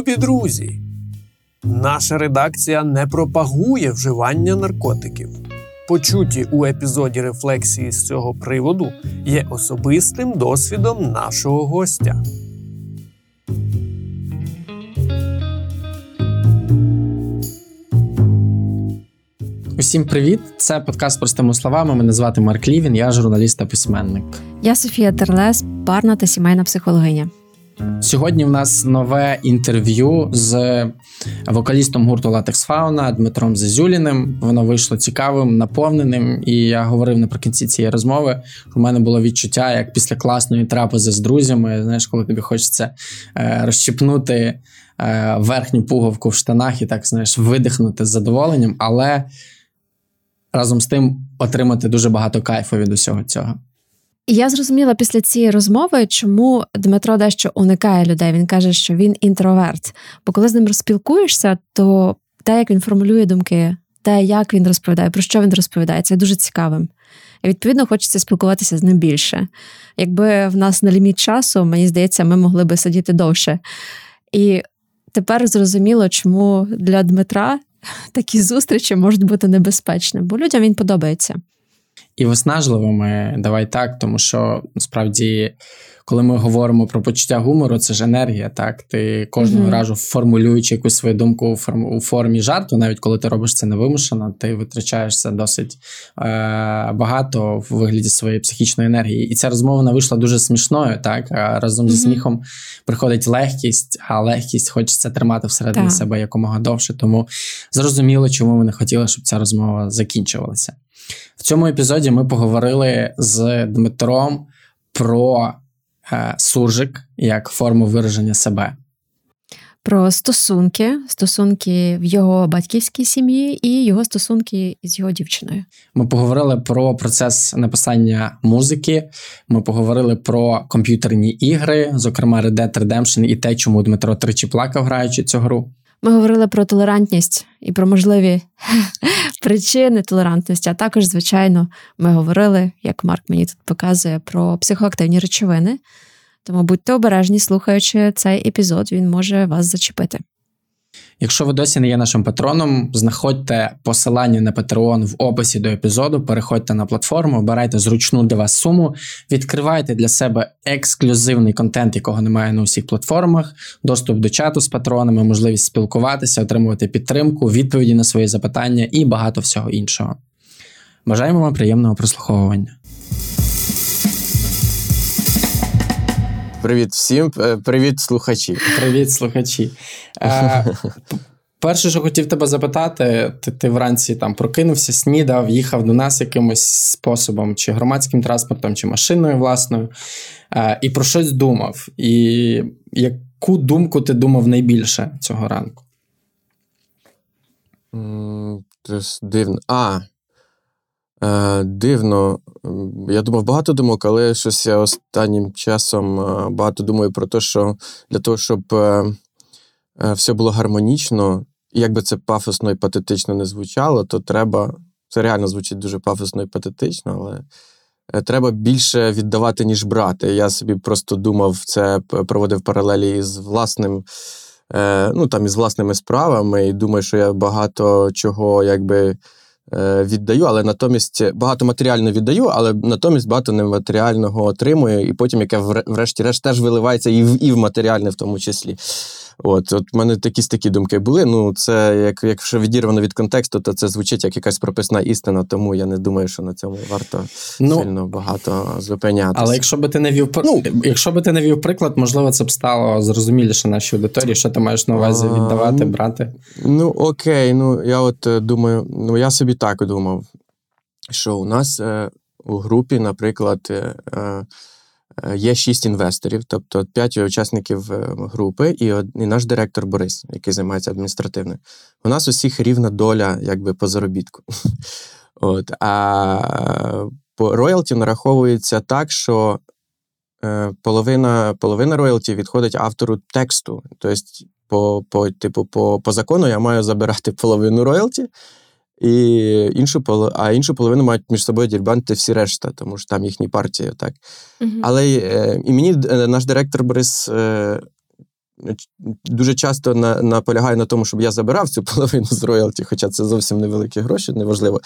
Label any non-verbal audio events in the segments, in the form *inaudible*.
Любі друзі, наша редакція не пропагує вживання наркотиків. Почуті у епізоді рефлексії з цього приводу є особистим досвідом нашого гостя. Усім привіт! Це подкаст простими словами. Мене звати Марк Лівін, я журналіст та письменник. Я Софія Терлес, парна та сімейна психологиня. Сьогодні в нас нове інтерв'ю з вокалістом гурту Латекс Фауна Дмитром Зазюліним. Воно вийшло цікавим, наповненим. І я говорив наприкінці цієї розмови. У мене було відчуття, як після класної трапези з друзями. Знаєш, коли тобі хочеться е, розщипнути е, верхню пуговку в штанах і так знаєш, видихнути з задоволенням, але разом з тим отримати дуже багато кайфу від усього цього. Я зрозуміла після цієї розмови, чому Дмитро дещо уникає людей. Він каже, що він інтроверт. Бо коли з ним розпілкуєшся, то те, як він формулює думки, те, як він розповідає, про що він розповідає, це дуже цікавим. І відповідно хочеться спілкуватися з ним більше. Якби в нас на ліміт часу, мені здається, ми могли би сидіти довше. І тепер зрозуміло, чому для Дмитра такі зустрічі можуть бути небезпечними, бо людям він подобається. І виснажливими, давай так, тому що насправді, коли ми говоримо про почуття гумору, це ж енергія. Так, ти кожного mm-hmm. разу формулюючи якусь свою думку у формі жарту, навіть коли ти робиш це невимушено, ти витрачаєшся досить е- багато в вигляді своєї психічної енергії. І ця розмова вийшла дуже смішною. Так, разом mm-hmm. зі сміхом приходить легкість, а легкість хочеться тримати всередині так. себе якомога довше. Тому зрозуміло, чому ми не хотіли, щоб ця розмова закінчувалася. В цьому епізоді ми поговорили з Дмитром про е, суржик як форму вираження себе. Про стосунки, стосунки в його батьківській сім'ї і його стосунки з його дівчиною. Ми поговорили про процес написання музики. Ми поговорили про комп'ютерні ігри, зокрема Red Dead Redemption і те, чому Дмитро тричі плакав, граючи цю гру. Ми говорили про толерантність і про можливі *laughs* причини толерантності. А також, звичайно, ми говорили, як Марк мені тут показує, про психоактивні речовини. Тому будьте обережні, слухаючи цей епізод, він може вас зачепити. Якщо ви досі не є нашим патроном, знаходьте посилання на Patreon в описі до епізоду, переходьте на платформу, обирайте зручну для вас суму, відкривайте для себе ексклюзивний контент, якого немає на усіх платформах, доступ до чату з патронами, можливість спілкуватися, отримувати підтримку, відповіді на свої запитання і багато всього іншого. Бажаємо вам приємного прослуховування. Привіт всім, е, привіт, слухачі. Привіт, слухачі. Е, перше, що хотів тебе запитати, ти ти вранці там прокинувся, снідав, їхав до нас якимось способом, чи громадським транспортом, чи машиною власною, е, і про щось думав. І яку думку ти думав найбільше цього ранку? Mm, дивно. А, Дивно. Я думав багато думок, але щось я останнім часом е, багато думаю про те, що для того, щоб е, е, все було гармонічно, і якби це пафосно і патетично не звучало, то треба. Це реально звучить дуже пафосно і патетично, але е, треба більше віддавати, ніж брати. Я собі просто думав, це проводив паралелі із власним. Е, ну там із власними справами, і думаю, що я багато чого якби Е, віддаю, але натомість багато матеріально віддаю, але натомість багато нематеріального отримую, і потім, яке врешті-решт теж виливається і в і в матеріальне в тому числі. От от в мене якісь такі думки були. Ну, це як якщо відірвано від контексту, то це звучить як якась прописна істина, тому я не думаю, що на цьому варто ну, сильно багато зупинятися. Але якщо би ти не вів ну, якщо би ти не вів приклад, можливо, це б стало зрозуміліше нашій аудиторії, що ти маєш на увазі віддавати, брати. Ну окей, ну я от е, думаю, ну я собі так думав, що у нас е, у групі, наприклад. Е Е, є шість інвесторів, тобто п'ять учасників е, групи, і і наш директор Борис, який займається адміністративним. У нас усіх рівна доля якби по заробітку. *laughs* От, А по роялті нараховується так, що е, половина половина роялті відходить автору тексту. Тобто, по по, типу, по, по закону я маю забирати половину роялті, і іншу а іншу половину мають між собою дірбанити всі решта, тому що там їхні партії. так. Uh-huh. Але е, і мені е, наш директор Борис е, дуже часто на, наполягаю на тому, щоб я забирав цю *laughs* половину з роялті, хоча це зовсім невеликі гроші, неважливо.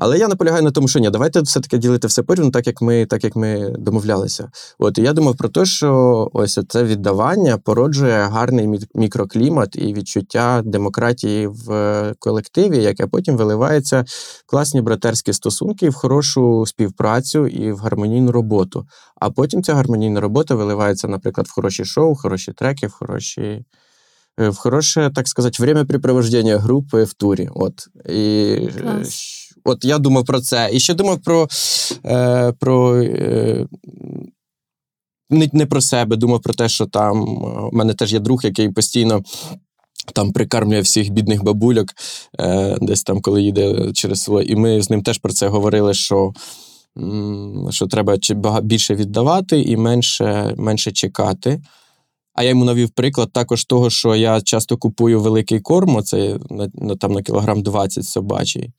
Але я наполягаю на тому, що ні, давайте все-таки ділити все порівну, так як ми так як ми домовлялися. От і я думав про те, що ось це віддавання породжує гарний мікроклімат і відчуття демократії в е, колективі, яке потім виливається в класні братерські стосунки, в хорошу співпрацю і в гармонійну роботу. А потім ця гармонійна робота виливається, наприклад, в хороші шоу, в хороші треки, в хороші. е, В хороше, так сказати, времяпрепровождення групи в турі. От. І, е, Клас. От я думав про це. І ще думав про, е, про е, не, не про себе, думав про те, що там е, в мене теж є друг, який постійно. Там прикармлює всіх бідних бабульок, е, десь там, коли їде через село. І ми з ним теж про це говорили, що, що треба більше віддавати і менше, менше чекати. А я йому навів приклад також того, що я часто купую великий корм, це на, там, на кілограм 20 собачий.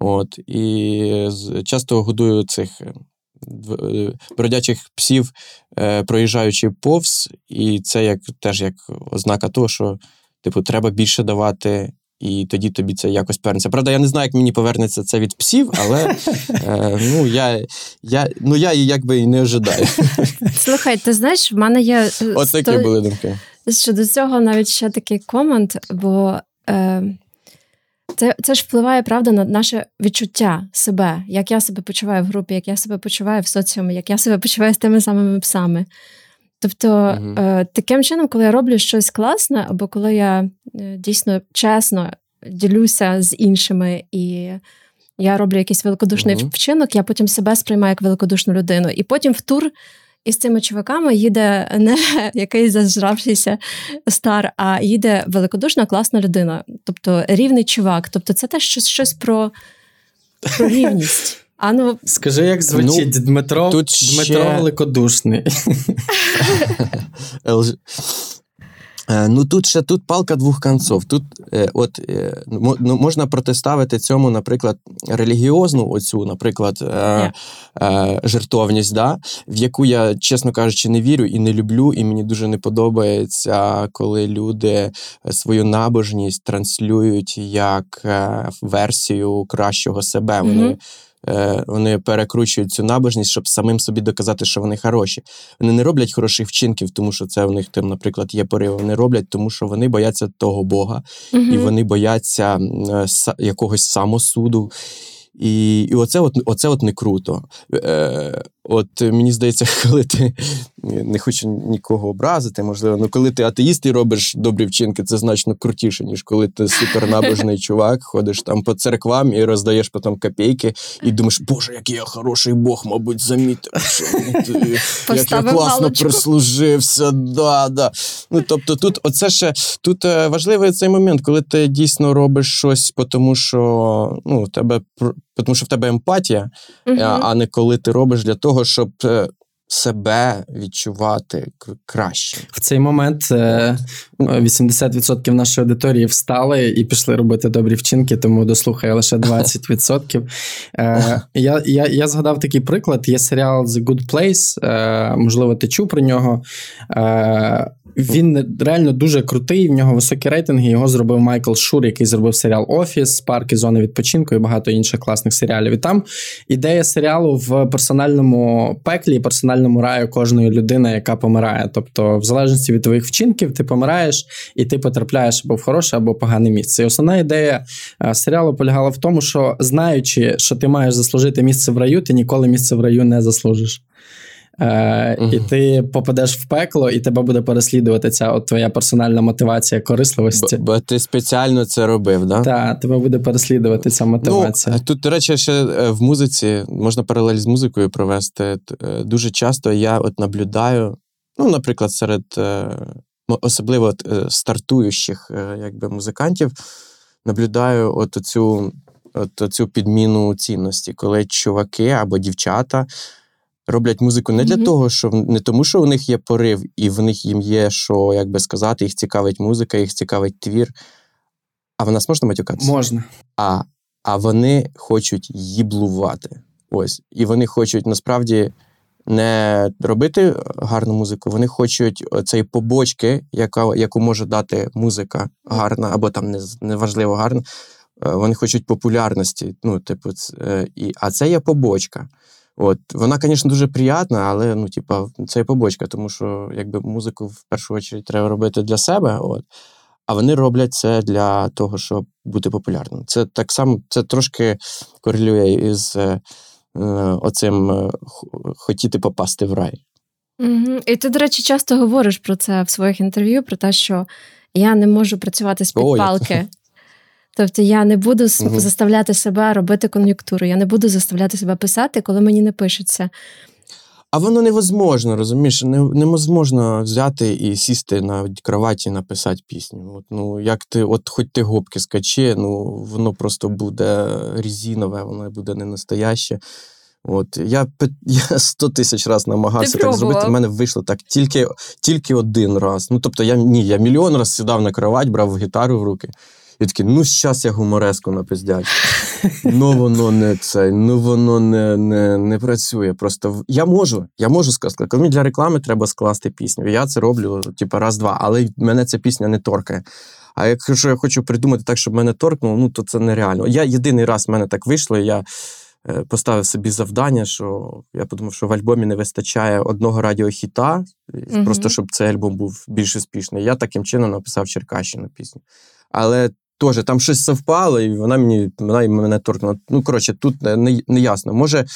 От, і часто годую цих е, е, бродячих псів, е, проїжджаючи повз, і це як, теж як ознака того, що типу, треба більше давати, і тоді тобі це якось повернеться. Правда, я не знаю, як мені повернеться це від псів, але е, ну, я, я, ну, я і якби і не ожидаю. Слухай, ти знаєш, в мене є От такі сто- були думки. щодо цього навіть ще такий комент, бо е, це, це ж впливає правда на наше відчуття себе, як я себе почуваю в групі, як я себе почуваю в соціумі, як я себе почуваю з тими самими псами. Тобто, е, таким чином, коли я роблю щось класне, або коли я е, дійсно чесно ділюся з іншими і. Я роблю якийсь великодушний Мгм. вчинок, я потім себе сприймаю як великодушну людину. І потім в тур із цими чуваками їде не *laughs* якийсь зажравшийся стар, а їде великодушна, класна людина. Тобто рівний чувак. Тобто, це теж щось, щось про, про *laughs* рівність. А ну, Скажи, як звучить Дмитро, тут Дмитро ще- Великодушний. *laughs* Е, Ну тут ще тут палка двох концов. Тут е, от е, ну, можна протиставити цьому, наприклад, релігіозну оцю, наприклад, е, е, жертовність, да, в яку я, чесно кажучи, не вірю і не люблю, і мені дуже не подобається, коли люди свою набожність транслюють як е, версію кращого себе. Вони Мгм. Е, вони перекручують цю набожність, щоб самим собі доказати, що вони хороші. Вони не роблять хороших вчинків, тому що це в них там, наприклад, є порив. Вони роблять, тому що вони бояться того Бога, і вони бояться е, якогось самосуду. І, і оце, от, оце от не круто. Е, от е, мені здається, *laughs* коли ти не хочу нікого образити, можливо, ну коли ти атеїст і робиш добрі вчинки, це значно крутіше, ніж коли ти супернабожний *laughs* чувак, ходиш там по церквам і роздаєш потім копійки, і думаєш, боже, який я хороший Бог, мабуть, замітив, що як я *laughs* класно прислужився. Да, да. Ну, тобто, тут оце ще тут е, важливий цей момент, коли ти дійсно робиш щось, тому що ну, в тебе тому що в тебе емпатія, Мгм. а, а не коли ти робиш для того, щоб е, себе відчувати к- краще. В цей момент е, 80% нашої аудиторії встали і пішли робити добрі вчинки, тому дослухає лише 20%. Е, я, я, я згадав такий приклад: є серіал The Good Place. Е, можливо, ти чув про нього. Він реально дуже крутий. В нього високі рейтинги. Його зробив Майкл Шур, який зробив серіал Офіс, парки, зони відпочинку і багато інших класних серіалів. І там ідея серіалу в персональному пеклі, персональному раю кожної людини, яка помирає. Тобто, в залежності від твоїх вчинків, ти помираєш і ти потрапляєш або в хороше, або в погане місце. І основна ідея е, серіалу полягала в тому, що знаючи, що ти маєш заслужити місце в раю, ти ніколи місце в раю не заслужиш. Е, І ти попадеш в пекло, і тебе буде переслідувати ця от твоя персональна мотивація корисливості. Бо, бо ти спеціально це робив, да? Та тебе буде переслідувати ця мотивація. Ну, тут, до речі, ще е, в музиці можна паралель з музикою провести. Е, Дуже часто я от наблюдаю, ну, наприклад, серед особливо от, стартуючих якби, музикантів, наблюдаю от цю, от цю підміну цінності, коли чуваки або дівчата. Роблять музику не для Мгм. того, що не тому, що у них є порив, і в них їм є що як би сказати, їх цікавить музика, їх цікавить твір. А в нас можна матюкатися? Можна. а, а вони хочуть їблувати. Ось. І вони хочуть насправді не робити гарну музику, вони хочуть цієї побочки, яка, яку може дати музика гарна, або там не, неважливо гарна. е, Вони хочуть популярності. Ну, типу, е, і, а це є побочка. От, вона, звісно, дуже приятна, але ну, типа, це є побочка, тому що якби музику в першу чергу треба робити для себе. От, а вони роблять це для того, щоб бути популярним. Це так само, це трошки корелює із е, оцим е, хотіти попасти в рай. Угу. І ти, до речі, часто говориш про це в своїх інтерв'ю, про те, що я не можу працювати з підпалки. *laughs* Тобто я не буду Мгм. заставляти себе робити кон'юнктуру, я не буду заставляти себе писати, коли мені не пишеться. А воно невозможно, розумієш? Не, неможливо взяти і сісти на кроваті і написати пісню. От, ну, як ти, от хоч ти губки скачи, ну воно просто буде різінове, воно буде не настояще. От, я, *laughs* я 100 тисяч разів намагався Ти так зробити. в мене вийшло так тільки, тільки один раз. Ну, тобто, я ні, я мільйон раз сідав на кровать, брав гітару в руки. І такий, ну, щас я гумореску напиздячу. Ну, воно не це, ну воно не, не, не працює. Просто я можу, я можу сказати, коли мені для реклами треба скласти пісню. Я це роблю, типу, раз-два, але мене ця пісня не торкає. А якщо я хочу придумати так, щоб мене торкнуло, ну то це нереально. Я єдиний раз в мене так вийшло, я е, поставив собі завдання, що я подумав, що в альбомі не вистачає одного радіохіта, Мгм. просто щоб цей альбом був більш успішний. Я таким чином написав Черкащину пісню. Але теж там щось совпало, і вона мені вона мене торкнула. Ну, коротше, тут не, не ясно. Може,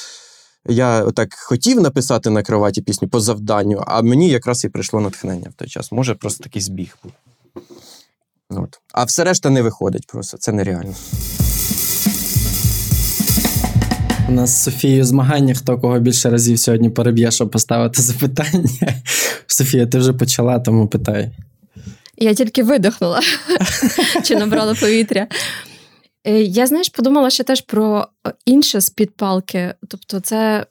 я так хотів написати на кроваті пісню по завданню, а мені якраз і прийшло натхнення в той час. Може, просто такий збіг був. От. А все решта не виходить просто, це нереально. У нас з Софією змагання, хто кого більше разів сьогодні переб'є, щоб поставити запитання. *laughs* Софія, ти вже почала, тому питай. Я тільки видихнула *laughs* чи набрала повітря. Е, Я, знаєш, подумала ще теж про е, інше з підпалки. Тобто, це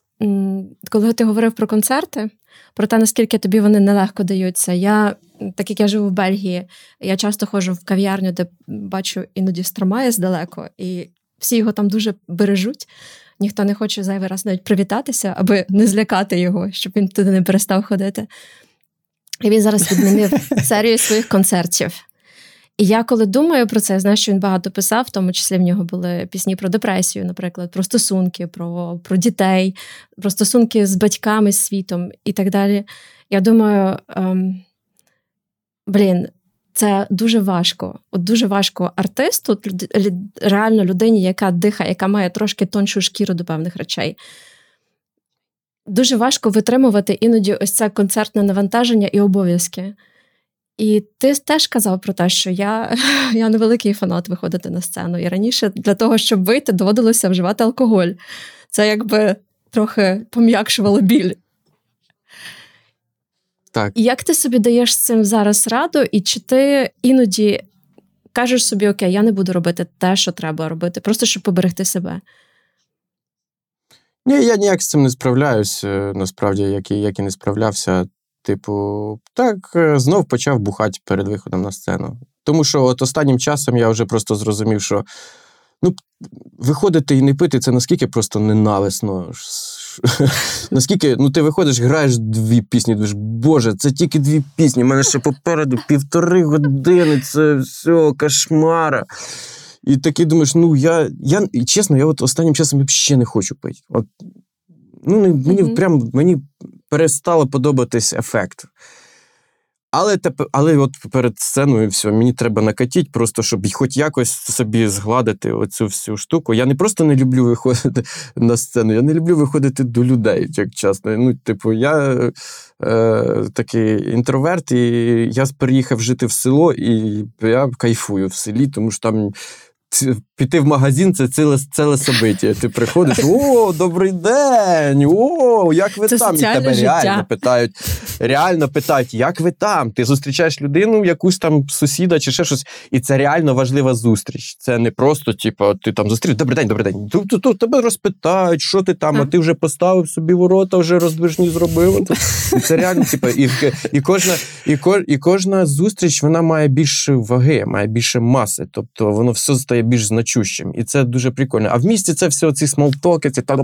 коли ти говорив про концерти, про те, наскільки тобі вони нелегко даються. Я, так як я живу в Бельгії, я часто ходжу в кав'ярню, де бачу іноді стромає здалеку, і всі його там дуже бережуть. Ніхто не хоче зайвий раз навіть привітатися, аби не злякати його, щоб він туди не перестав ходити. І він зараз відмінив серію своїх концертів. І я коли думаю про це, я знаю, що він багато писав, в тому числі в нього були пісні про депресію, наприклад, про стосунки, про, про дітей, про стосунки з батьками, з світом і так далі. Я думаю, ем, блін, це дуже важко. От дуже важко артисту, реально людині, яка дихає, яка має трошки тоншу шкіру до певних речей. Дуже важко витримувати іноді ось це концертне навантаження і обов'язки. І ти теж казав про те, що я, *laughs* я невеликий фанат виходити на сцену. І раніше для того, щоб вийти, доводилося вживати алкоголь. Це якби трохи пом'якшувало біль. Так. І як ти собі даєш з цим зараз раду, і чи ти іноді кажеш собі, окей, я не буду робити те, що треба робити, просто щоб поберегти себе? Ні, я ніяк з цим не справляюсь, е, насправді, як і, як і не справлявся. Типу, так, е, знов почав бухати перед виходом на сцену. Тому що от останнім часом я вже просто зрозумів, що ну, виходити і не пити це наскільки просто ненависно. Наскільки ну, ти виходиш, граєш дві пісні, думаєш, Боже, це тільки дві пісні. У мене ще попереду півтори години, це все, кошмара. І такий думаєш, ну я, я чесно, я от останнім часом взагалі не хочу пити. От, ну, мені Мгм. прям мені перестало подобатись ефект. Але, тепер, але от перед сценою все, мені треба накатіть, просто щоб хоч якось собі згладити оцю всю штуку. Я не просто не люблю виходити на сцену, я не люблю виходити до людей, як чесно. Ну, типу, я е, такий інтроверт, і я переїхав жити в село, і я кайфую в селі, тому що там. Ці- Піти в магазин це ціле, ціле собиття. Ти приходиш, о, добрий день! О, як ви Це там? І тебе життя. реально питають, реально питають, як ви там? Ти зустрічаєш людину, якусь там сусіда чи ще щось, і це реально важлива зустріч. Це не просто, типу, ти там зустріч, добрий день, добрий день. Тут, тут, тут тебе розпитають, що ти там, а Так. ти вже поставив собі ворота, вже роздвижні зробив. І це реально, типу, і, і, кожна, і, і кожна зустріч вона має більше ваги, має більше маси. Тобто воно все стає більш значущим. Значущим. І це дуже прикольно. А в місті це все ці смолтоки, ці та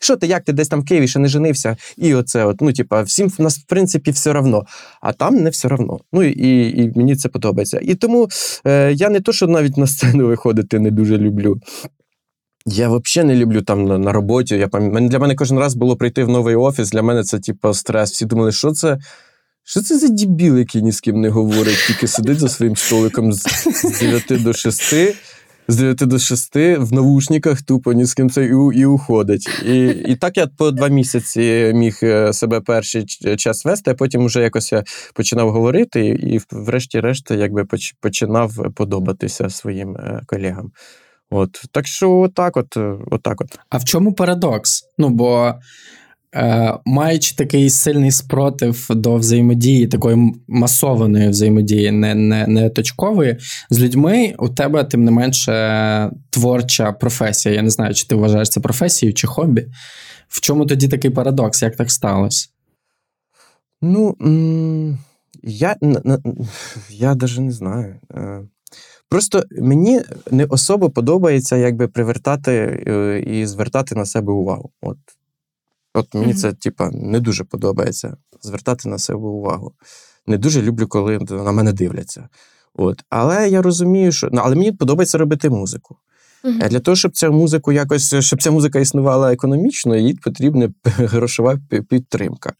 що ти, як ти десь там в Києві ще не женився? І оце, от, ну, типа, всім в нас, в принципі, все равно. А там не все равно. Ну і, і мені це подобається. І тому е, я не то, що навіть на сцену виходити не дуже люблю. Я взагалі не люблю там на, на роботі. Я пам'ятаю, для мене кожен раз було прийти в новий офіс. Для мене це типу, стрес. Всі думали, що це. Що це за дебіл, який ні з ким не говорить, тільки сидить за своїм столиком з 9 до 6, з 9 до 6 в навушниках тупо ні з ким це і, і уходить. І, і так я по два місяці міг е, себе перший час вести, а потім вже якось я починав говорити, і, врешті-решт якби поч- починав подобатися своїм е, колегам. От. Так що отак от, е, отак от. А в чому парадокс? Ну, бо маючи такий сильний спротив до взаємодії, такої масованої взаємодії, не, не, не точкової, з людьми у тебе, тим не менше, творча професія. Я не знаю, чи ти вважаєш це професією чи хобі. В чому тоді такий парадокс? Як так сталося? Ну, я, я даже не знаю. Е, Просто мені не особо подобається якби привертати е, і звертати на себе увагу. От, от мені Мгм. це, типа, не дуже подобається звертати на себе увагу. Не дуже люблю, коли на мене дивляться. От. Але я розумію, що. Ну, але мені подобається робити музику. А для того, щоб ця музику якось, щоб ця музика існувала економічно, їй потрібна *laughs* грошова підтримка.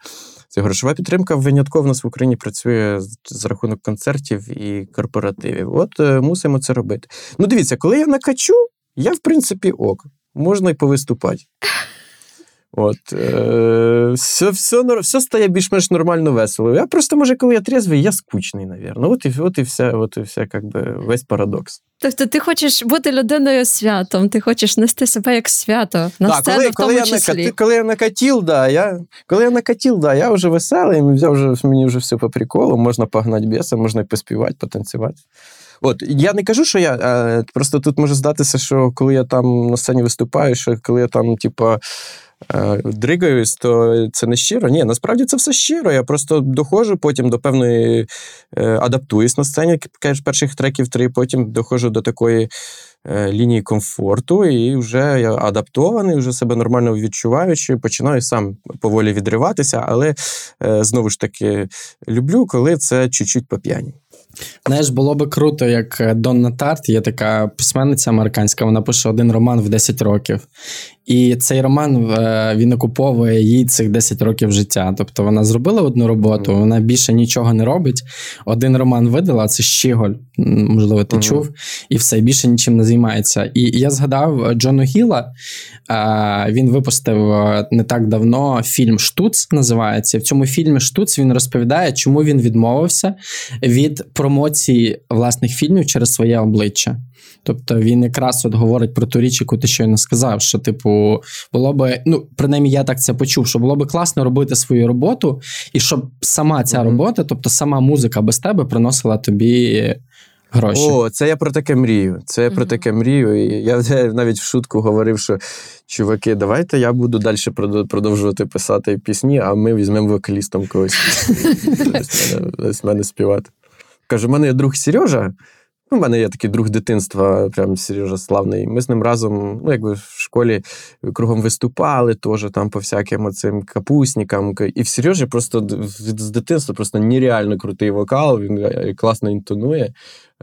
Ця грошова підтримка винятково в нас в Україні працює за рахунок концертів і корпоративів. От е, мусимо це робити. Ну, дивіться, коли я накачу, я в принципі ок. Можна й повиступати. *laughs* От, е, все, все, все стає більш-менш нормально весело. Я просто, може, коли я трезвий, я скучний, навірно. От і, от і все, от і все, как би, весь парадокс. Тобто ти хочеш бути людиною святом, ти хочеш нести себе як свято на Так, сцену коли, в коли, тому я числі. накати, коли я накатів, да, я, коли я накатів, да, я вже веселий, взяв вже, мені вже все по приколу, можна погнати біса, можна поспівати, потанцювати. От, я не кажу, що я. Е, просто тут може здатися, що коли я там на сцені виступаю, що коли я там, типа. е, Дригаюсь, то це не щиро. Ні, насправді це все щиро. Я просто доходжу потім до певної е, адаптуюсь на сцені, перших треків три, потім доходжу до такої е, лінії комфорту, і вже я адаптований, вже себе нормально відчуваючи, починаю сам поволі відриватися, але знову ж таки люблю, коли це чуть-чуть по. Знаєш, було би круто, як е, Донна Тарт, є така письменниця американська, вона пише один роман в 10 років. І цей роман е, він окуповує їй цих 10 років життя. Тобто вона зробила одну роботу, вона більше нічого не робить. Один роман видала, це Щіголь, можливо, ти Мгм. чув, і все більше нічим не займається. І я згадав Джону Гіла. Він випустив е, не так давно фільм Штуц називається. В цьому фільмі Штуц він розповідає, чому він відмовився від промоції власних фільмів через своє обличчя. Тобто він якраз от говорить про ту річ, яку ти щойно сказав, що, типу, було би, ну, принаймні, я так це почув, що було би класно робити свою роботу, і щоб сама ця робота, тобто сама музика без тебе приносила тобі гроші. О, це я про таке мрію. Це я про таке мрію. І я навіть в шутку говорив, що чуваки, давайте я буду далі продовжувати писати пісні, а ми візьмемо вокалістом когось. *laughs* Десь мене- співати. Кажу, у мене є друг Сережа. У мене є такий друг дитинства, прям Сережа славний. Ми з ним разом, ну, якби в школі кругом виступали, теж там по всяким оцим капусникам. І в Сережі просто з дитинства просто нереально крутий вокал. Він е, класно інтонує,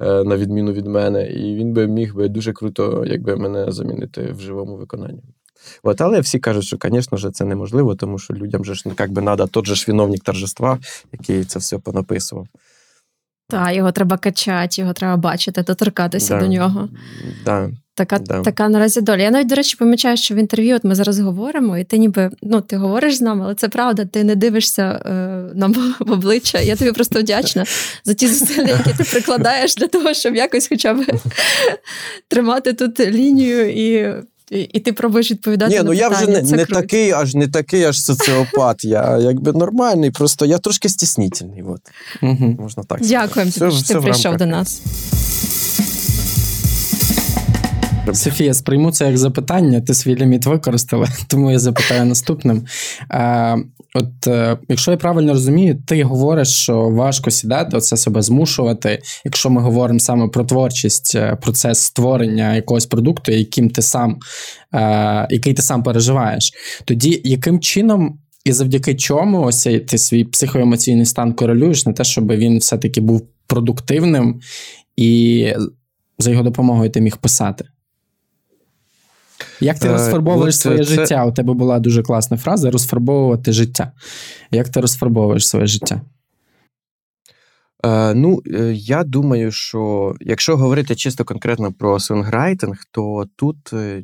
е, на відміну від мене. І він би міг би дуже круто, якби мене замінити в живому виконанні. От, але всі кажуть, що, звісно ж, це неможливо, тому що людям же ж ну, би треба тот же ж виновник торжества, який це все понаписував. Та, його треба качати, його треба бачити, доторкатися Да. до нього. Да. Така, Да. така наразі доля. Я навіть, до речі, помічаю, що в інтерв'ю от ми зараз говоримо, і ти ніби ну, ти говориш з нами, але це правда, ти не дивишся е, нам в обличчя. Я тобі просто вдячна за ті зусилля, які ти прикладаєш для того, щоб якось хоча б *laughs* тримати тут лінію і. І, і ти пробуєш відповідати. Ні, на ну я вже не, не такий, аж не такий аж соціопат. Я якби нормальний, просто я трошки стіснітельний. От, Угу. можна так Дякуємо сказати. тобі, що ти прийшов до нас. Софія, сприйму це як запитання. Ти свій ліміт використала, *laughs* тому я запитаю наступним. От е, якщо я правильно розумію, ти говориш, що важко сідати, оце себе змушувати. Якщо ми говоримо саме про творчість, е, процес створення якогось продукту, яким ти сам, е, який ти сам переживаєш, тоді яким чином і завдяки чому ось ти свій психоемоційний стан корелюєш на те, щоб він все-таки був продуктивним і за його допомогою ти міг писати? Як ти Е, розфарбовуєш своє це- життя? У тебе була дуже класна фраза розфарбовувати життя. Як ти розфарбовуєш своє життя? Е, ну, е, я думаю, що якщо говорити чисто конкретно про сонграйтинг, то тут, е,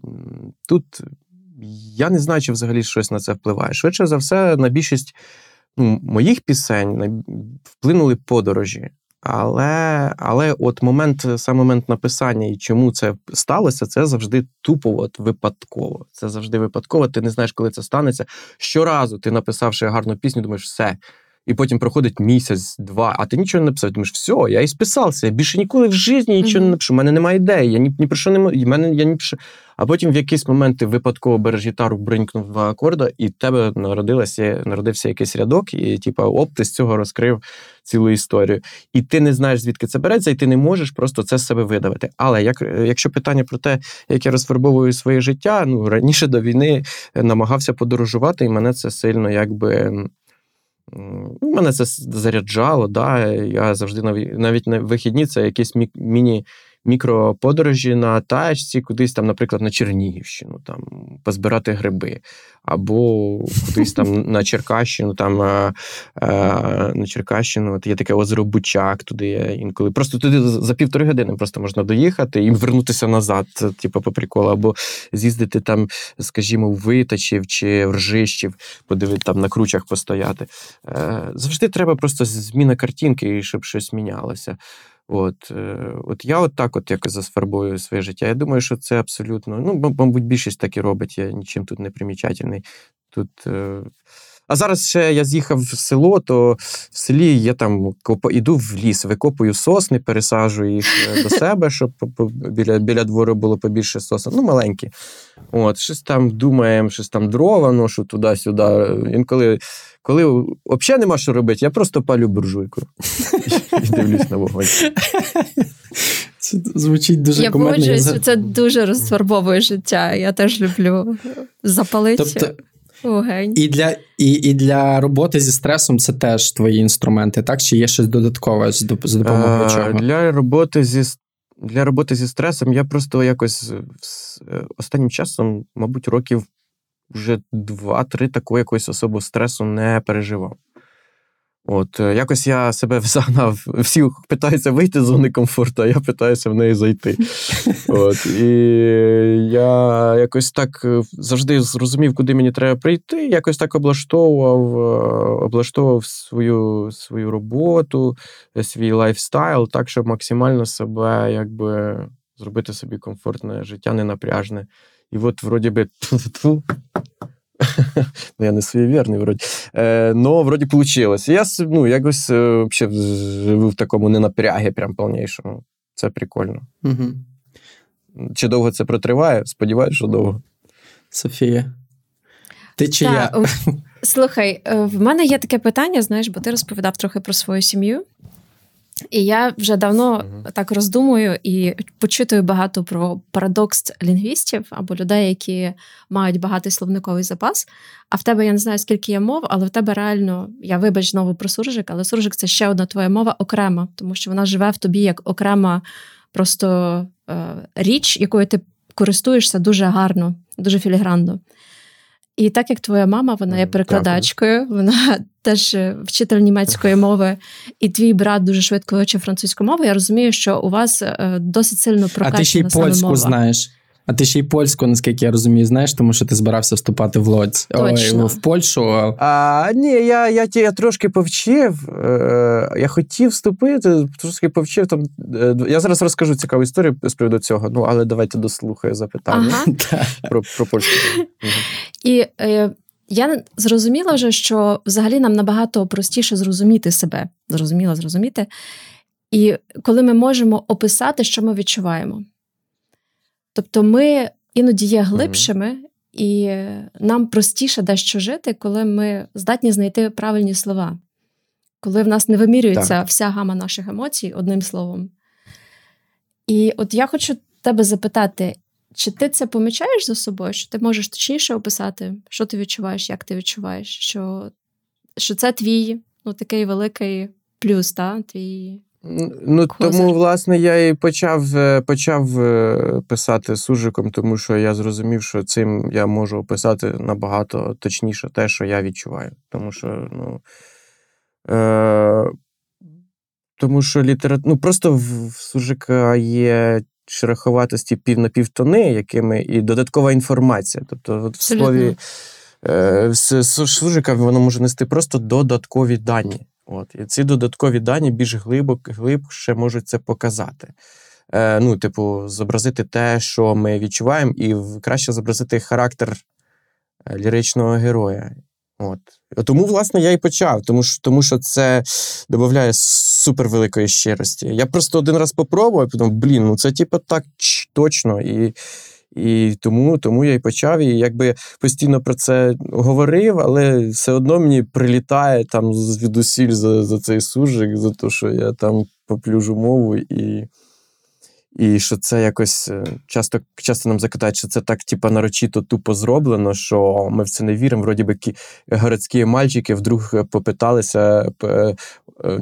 тут я не знаю, чи взагалі щось на це впливає. Швидше за все, на більшість ну, моїх пісень вплинули подорожі. Але, але от момент, сам момент написання і чому це сталося, це завжди тупо от випадково. Це завжди випадково. Ти не знаєш, коли це станеться. Щоразу ти написавши гарну пісню, думаєш, все. І потім проходить місяць, два, а ти нічого не написав. Думаєш, все, я і списався. Я більше ніколи в житті нічого не напишу. У мене немає ідеї. Я ні, ні про що не м- і мене я ні про що. А потім в якийсь момент ти випадково береш гітару, бринькнув два акорда, і в тебе народилася, народився якийсь рядок, і типа, оп, ти з цього розкрив цілу історію. І ти не знаєш, звідки це береться, і ти не можеш просто це з себе видавити. Але як, якщо питання про те, як я розфарбовую своє життя, ну раніше до війни намагався подорожувати, і мене це сильно якби. Мене це заряджало, да. Я завжди наві- навіть на вихідні це мі- міні. Мікроподорожі на тачці, кудись там, наприклад, на Чернігівщину, там позбирати гриби, або кудись там *laughs* на Черкащину, там е, е, на Черкащину, от є таке озеро Бучак, туди я інколи. Просто туди за за півтори години просто можна доїхати і вернутися назад, типу, по приколу, або з'їздити там, скажімо, в Витачів чи в Ржищів, подивити там на кручах постояти. Е, Завжди треба просто зміна картинки, щоб щось мінялося. От, е, от я от так от якось засфарбую своє життя. Я думаю, що це абсолютно, ну, мабуть, більшість так і робить, я нічим тут не примічательний. Тут, е... А зараз ще я з'їхав в село, то в селі я там іду в ліс, викопую сосни, пересаджую їх е, до себе, щоб біля, біля двору було побільше сосен. Ну, маленькі. От, щось там думаємо, щось там дрова ношу туди-сюди. Інколи, коли взагалі нема що робити, я просто палю буржуйку і дивлюсь на вогонь. Це звучить дуже Я кумедно. погоджуюсь, це дуже розфарбовує життя. Я теж люблю запалити Тобто, вогонь. і для, і, і для роботи зі стресом це теж твої інструменти, так? Чи є щось додаткове з за допомогою Е, чого? Для роботи зі для роботи зі стресом я просто якось е, останнім часом, мабуть, років вже два-три такого якогось особого стресу не переживав. От, е, якось я себе *laughs* загнав, всі питаються вийти з зони комфорту, а я питаюся в неї зайти. От, і я якось так е, завжди зрозумів, куди мені треба прийти. Якось так облаштовував, е, облаштовував свою, свою роботу, свій lifestyle, так, щоб максимально себе якби зробити собі комфортне життя, ненапряжне. І от, вроді би. *laughs* *laughs* Ну, я не суєвірний, вроді. Е, но вроді вийшло. Я ну, якось е, вообще живу в такому ненапрягі, прям повнішому. Це прикольно. Угу. Чи довго це протриває? Сподіваюся, що довго. Софія. Ти чи Та, я? Слухай, е, в мене є таке питання, знаєш, бо ти розповідав трохи про свою сім'ю. І я вже давно Мгм. так роздумую і почитую багато про парадокс лінгвістів або людей, які мають багатий словниковий запас. А в тебе я не знаю, скільки є мов, але в тебе реально, я вибач знову про суржик, але суржик це ще одна твоя мова окрема, тому що вона живе в тобі як окрема просто е, річ, якою ти користуєшся дуже гарно, дуже філігранно. І так як твоя мама, вона є перекладачкою, вона теж е, вчитель німецької мови, і твій брат дуже швидко вивчив французьку мову. Я розумію, що у вас е, досить сильно А ти ще й польську мова. знаєш. А ти ще й польську, наскільки я розумію, знаєш, тому що ти збирався вступати в Лодзь. Точно. Ой, в Польщу. а- ні, я, я, ті- я трошки повчив. Е, я хотів вступити, трошки повчив. Там, е, я зараз розкажу цікаву історію з приводу цього, ну, але давайте дослухаю запитання Ага. *laughs* Про, про польську. Мгм. І е, я зрозуміла вже, що взагалі нам набагато простіше зрозуміти себе. Зрозуміло, зрозуміти. І коли ми можемо описати, що ми відчуваємо. Тобто ми іноді є глибшими І нам простіше дещо жити, коли ми здатні знайти правильні слова, коли в нас не вимірюється вся гама наших емоцій одним словом. І от я хочу тебе запитати, чи ти це помічаєш за собою, що ти можеш точніше описати, що ти відчуваєш, як ти відчуваєш, що, що це твій ну, такий великий плюс, та? твій. Ну, Козир. тому, власне, я і почав, е, почав е, писати суржиком, тому що я зрозумів, що цим я можу описати набагато точніше те, що я відчуваю. Тому що, ну. Е, тому що літера... ну, просто в, в суржика є шероховатості пів на півтони, якими і додаткова інформація. Тобто, от в слові е, з суржика воно може нести просто додаткові дані. От, і ці додаткові дані більш глибок, глибше можуть це показати. Е, ну, типу, зобразити те, що ми відчуваємо, і краще зобразити характер е, ліричного героя. От. Тому, власне, я і почав, тому що, тому що це додає супервеликої щирості. Я просто один раз попробував, і подумав, блін, ну це типу так точно. І, і тому, тому я і почав. І якби постійно про це говорив, але все одно мені прилітає там звідусіль за, за цей суржик, за те, що я там поплюжу мову і. І що це якось е, часто, часто нам закидають, що це так, типа, нарочито тупо зроблено, що ми в це не віримо. Вроді би кі- городські мальчики вдруг е, попиталися,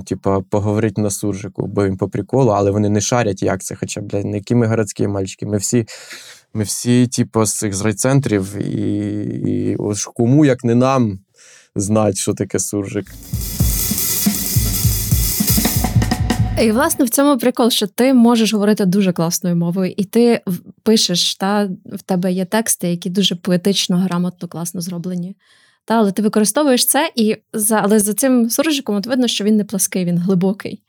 типа, поговорити на суржику, бо їм по приколу, але вони не шарять, як це. Хоча, блядь, не які ми городські мальчики. Ми всі, ми всі, типу, з цих з райцентрів, і, і ось кому, як не нам, знать, що таке суржик. І, власне, в цьому прикол, що ти можеш говорити дуже класною мовою, і ти пишеш, та в тебе є тексти, які дуже поетично, грамотно, класно зроблені. Та, але ти використовуєш це, і за, але за цим суржиком от видно, що він не плаский, він глибокий.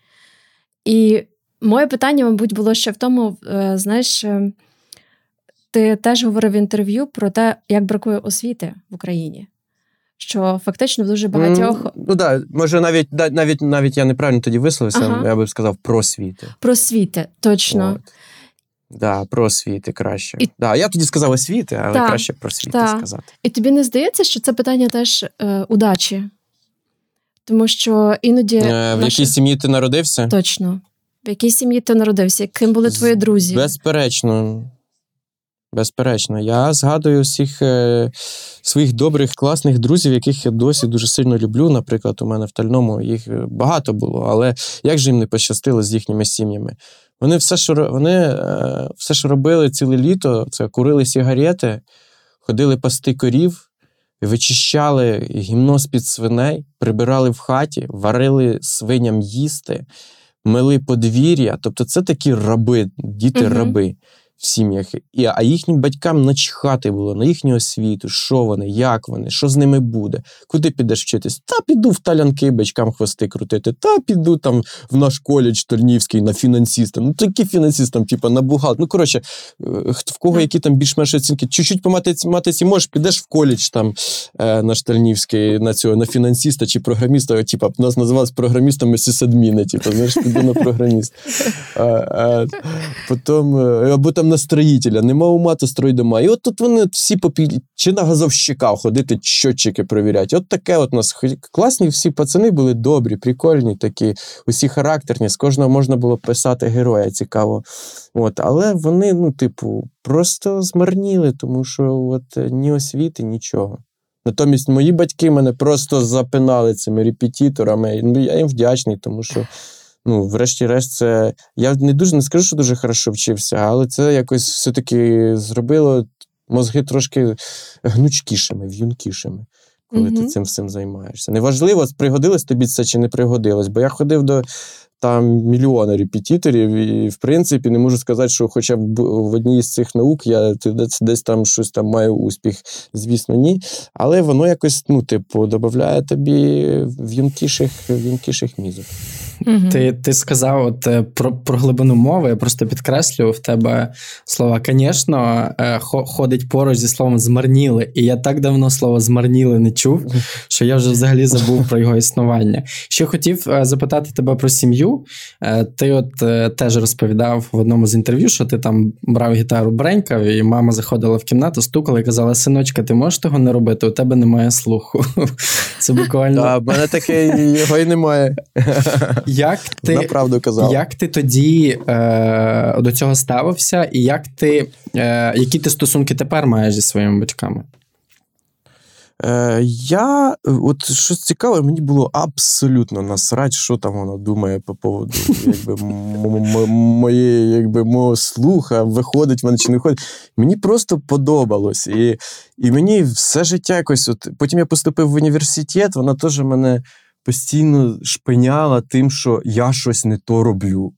І моє питання, мабуть, було ще в тому: е, знаєш, е, ти теж говорив в інтерв'ю про те, як бракує освіти в Україні. Що фактично в дуже багатьох М, Ну так, да, може, навіть, да, навіть, навіть я неправильно тоді висловився, Ага. я би сказав просвіти. просвіти, точно. От. Да, про освіти краще. І- Да, я тоді сказав освіти, але Так, краще про освіти так. сказати. І тобі не здається, що це питання теж е, удачі? Тому що іноді Е, в наші- якій сім'ї ти народився? точно в якій сім'ї ти народився, ким були твої друзі? Безперечно. Безперечно. Я згадую всіх е, своїх добрих, класних друзів, яких я досі дуже сильно люблю. Наприклад, у мене в Тальному їх е, багато було, але як же їм не пощастило з їхніми сім'ями? Вони все, що, вони, е, все, що робили ціле літо, це курили сигарети, ходили пасти корів, вичищали гімно з-під свиней, прибирали в хаті, варили свиням їсти, мили подвір'я. Тобто, це такі раби, діти-раби в сім'ях. І, а їхнім батькам начхати було на їхню освіту, що вони, як вони, що з ними буде, куди підеш вчитись? Та піду в талянки батькам хвости крутити, та піду там в наш коледж Тернівський на фінансіста. Ну, такі фінансіст, там, типа, на бухгалтер. Ну, коротше, е, в кого які там більш-менш оцінки, чуть-чуть по матиці, матиці можеш, підеш в коледж там е, на Штальнівський, на цього, на фінансіста чи програміста, типа, нас називалось програмістами сисадміни, типу, знаєш, піду на програміст. *laughs* А, а, потім, е, або там на строїтеля, нема ума, то строй дома. І от тут вони всі попі... чи на газовщика ходити, щотчики перевіряти. От таке от нас класні всі пацани були добрі, прикольні такі, усі характерні, з кожного можна було писати героя цікаво. От, але вони, ну, типу, просто змарніли, тому що от е, ні освіти, нічого. Натомість мої батьки мене просто запинали цими репетиторами. Я їм вдячний, тому що, ну, врешті-решт, це. Я не дуже не скажу, що дуже хорошо вчився, але це якось все-таки зробило мозги трошки гнучкішими, в'юнкішими, коли ти цим всім займаєшся. Неважливо, пригодилось тобі це чи не пригодилось, бо я ходив до там мільйони репетиторів, і в принципі не можу сказати, що хоча б в одній з цих наук я десь, десь там щось там маю успіх. Звісно, ні. Але воно якось, ну, типу, додає тобі в'юнкіших, в'юнкіших мізок. Мгм. Ти, ти сказав от, е, про, про глибину мови, я просто підкреслю в тебе слова, звісно, е, хо- ходить поруч зі словом змарніли. І я так давно слово змарніли не чув, *laughs* що я вже взагалі забув про його існування. Ще хотів е, запитати тебе про сім'ю. Ти от теж розповідав в одному з інтерв'ю, що ти там брав гітару, бренькав, і мама заходила в кімнату, стукала і казала: Синочка, ти можеш того не робити? У тебе немає слуху. *laughs* Це буквально. Та, в мене таке його і немає. *laughs* Як ти, На правду казав. Як ти тоді е, до цього ставився, і як ти, е, які ти стосунки тепер маєш зі своїми батьками? Е, я, от щось цікаве, мені було абсолютно насрать, що там вона думає по поводу якби, м- м- моєї, якби, мого слуха, виходить вона чи не виходить. Мені просто подобалось. І, і мені все життя якось. От, потім я поступив в університет, вона теж мене постійно шпиняла тим, що я щось не то роблю.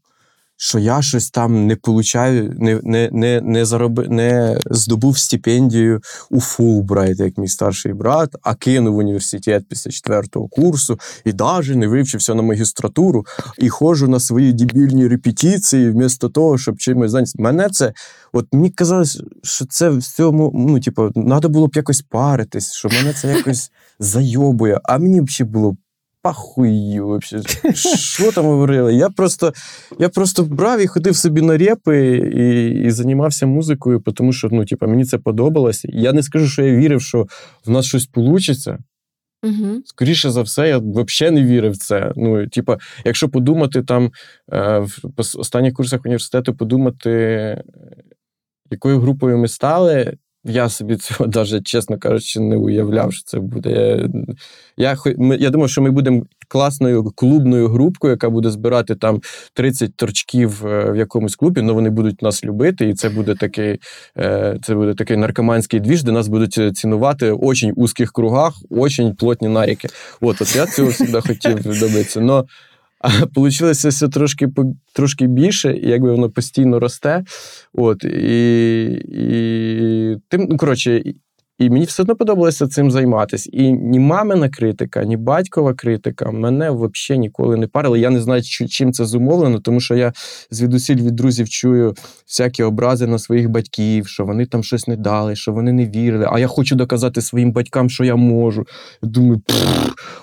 Що я щось там не получаю, не, не, не, не, зароби, не здобув стипендію у Фулбрайт, як мій старший брат, а кинув університет після четвертого курсу і навіть не вивчився на магістратуру і ходжу на свої дебільні репетиції, вмісто того, щоб чимось зайнятися. Мене це, от мені казалось, що це в цьому, ну, типу, треба було б якось паритись, що мене це якось зайобує, а мені взагалі було. Похую вообще. Що там говорили? Я просто, я просто брав і ходив собі на репи і, і займався музикою, тому що ну, типу, мені це подобалося. Я не скажу, що я вірив, що в нас щось вийде. Мгм. Скоріше за все, я взагалі не вірив в це. Ну, типа, якщо подумати там е, в останніх курсах університету, подумати, е, якою групою ми стали. Я собі цього навіть, чесно кажучи, не уявляв, що це буде. Я, я, думав, що ми будемо класною клубною групкою, яка буде збирати там 30 торчків е, в якомусь клубі, але вони будуть нас любити, і це буде такий, е, це буде такий наркоманський двіж, де нас будуть е, цінувати в очень узких кругах, очень плотні наріки. От, от я цього завжди хотів добитися. А Получилося все трошки, трошки більше, і якби воно постійно росте. От, і, і тим, ну, коротше, і- мені все одно подобалося цим займатися. І ні мамина критика, ні батькова критика мене взагалі ніколи не парили. Я не знаю, чим це зумовлено, тому що я звідусіль від друзів чую всякі образи на своїх батьків, що вони там щось не дали, що вони не вірили. А я хочу доказати своїм батькам, що я можу. Я думаю,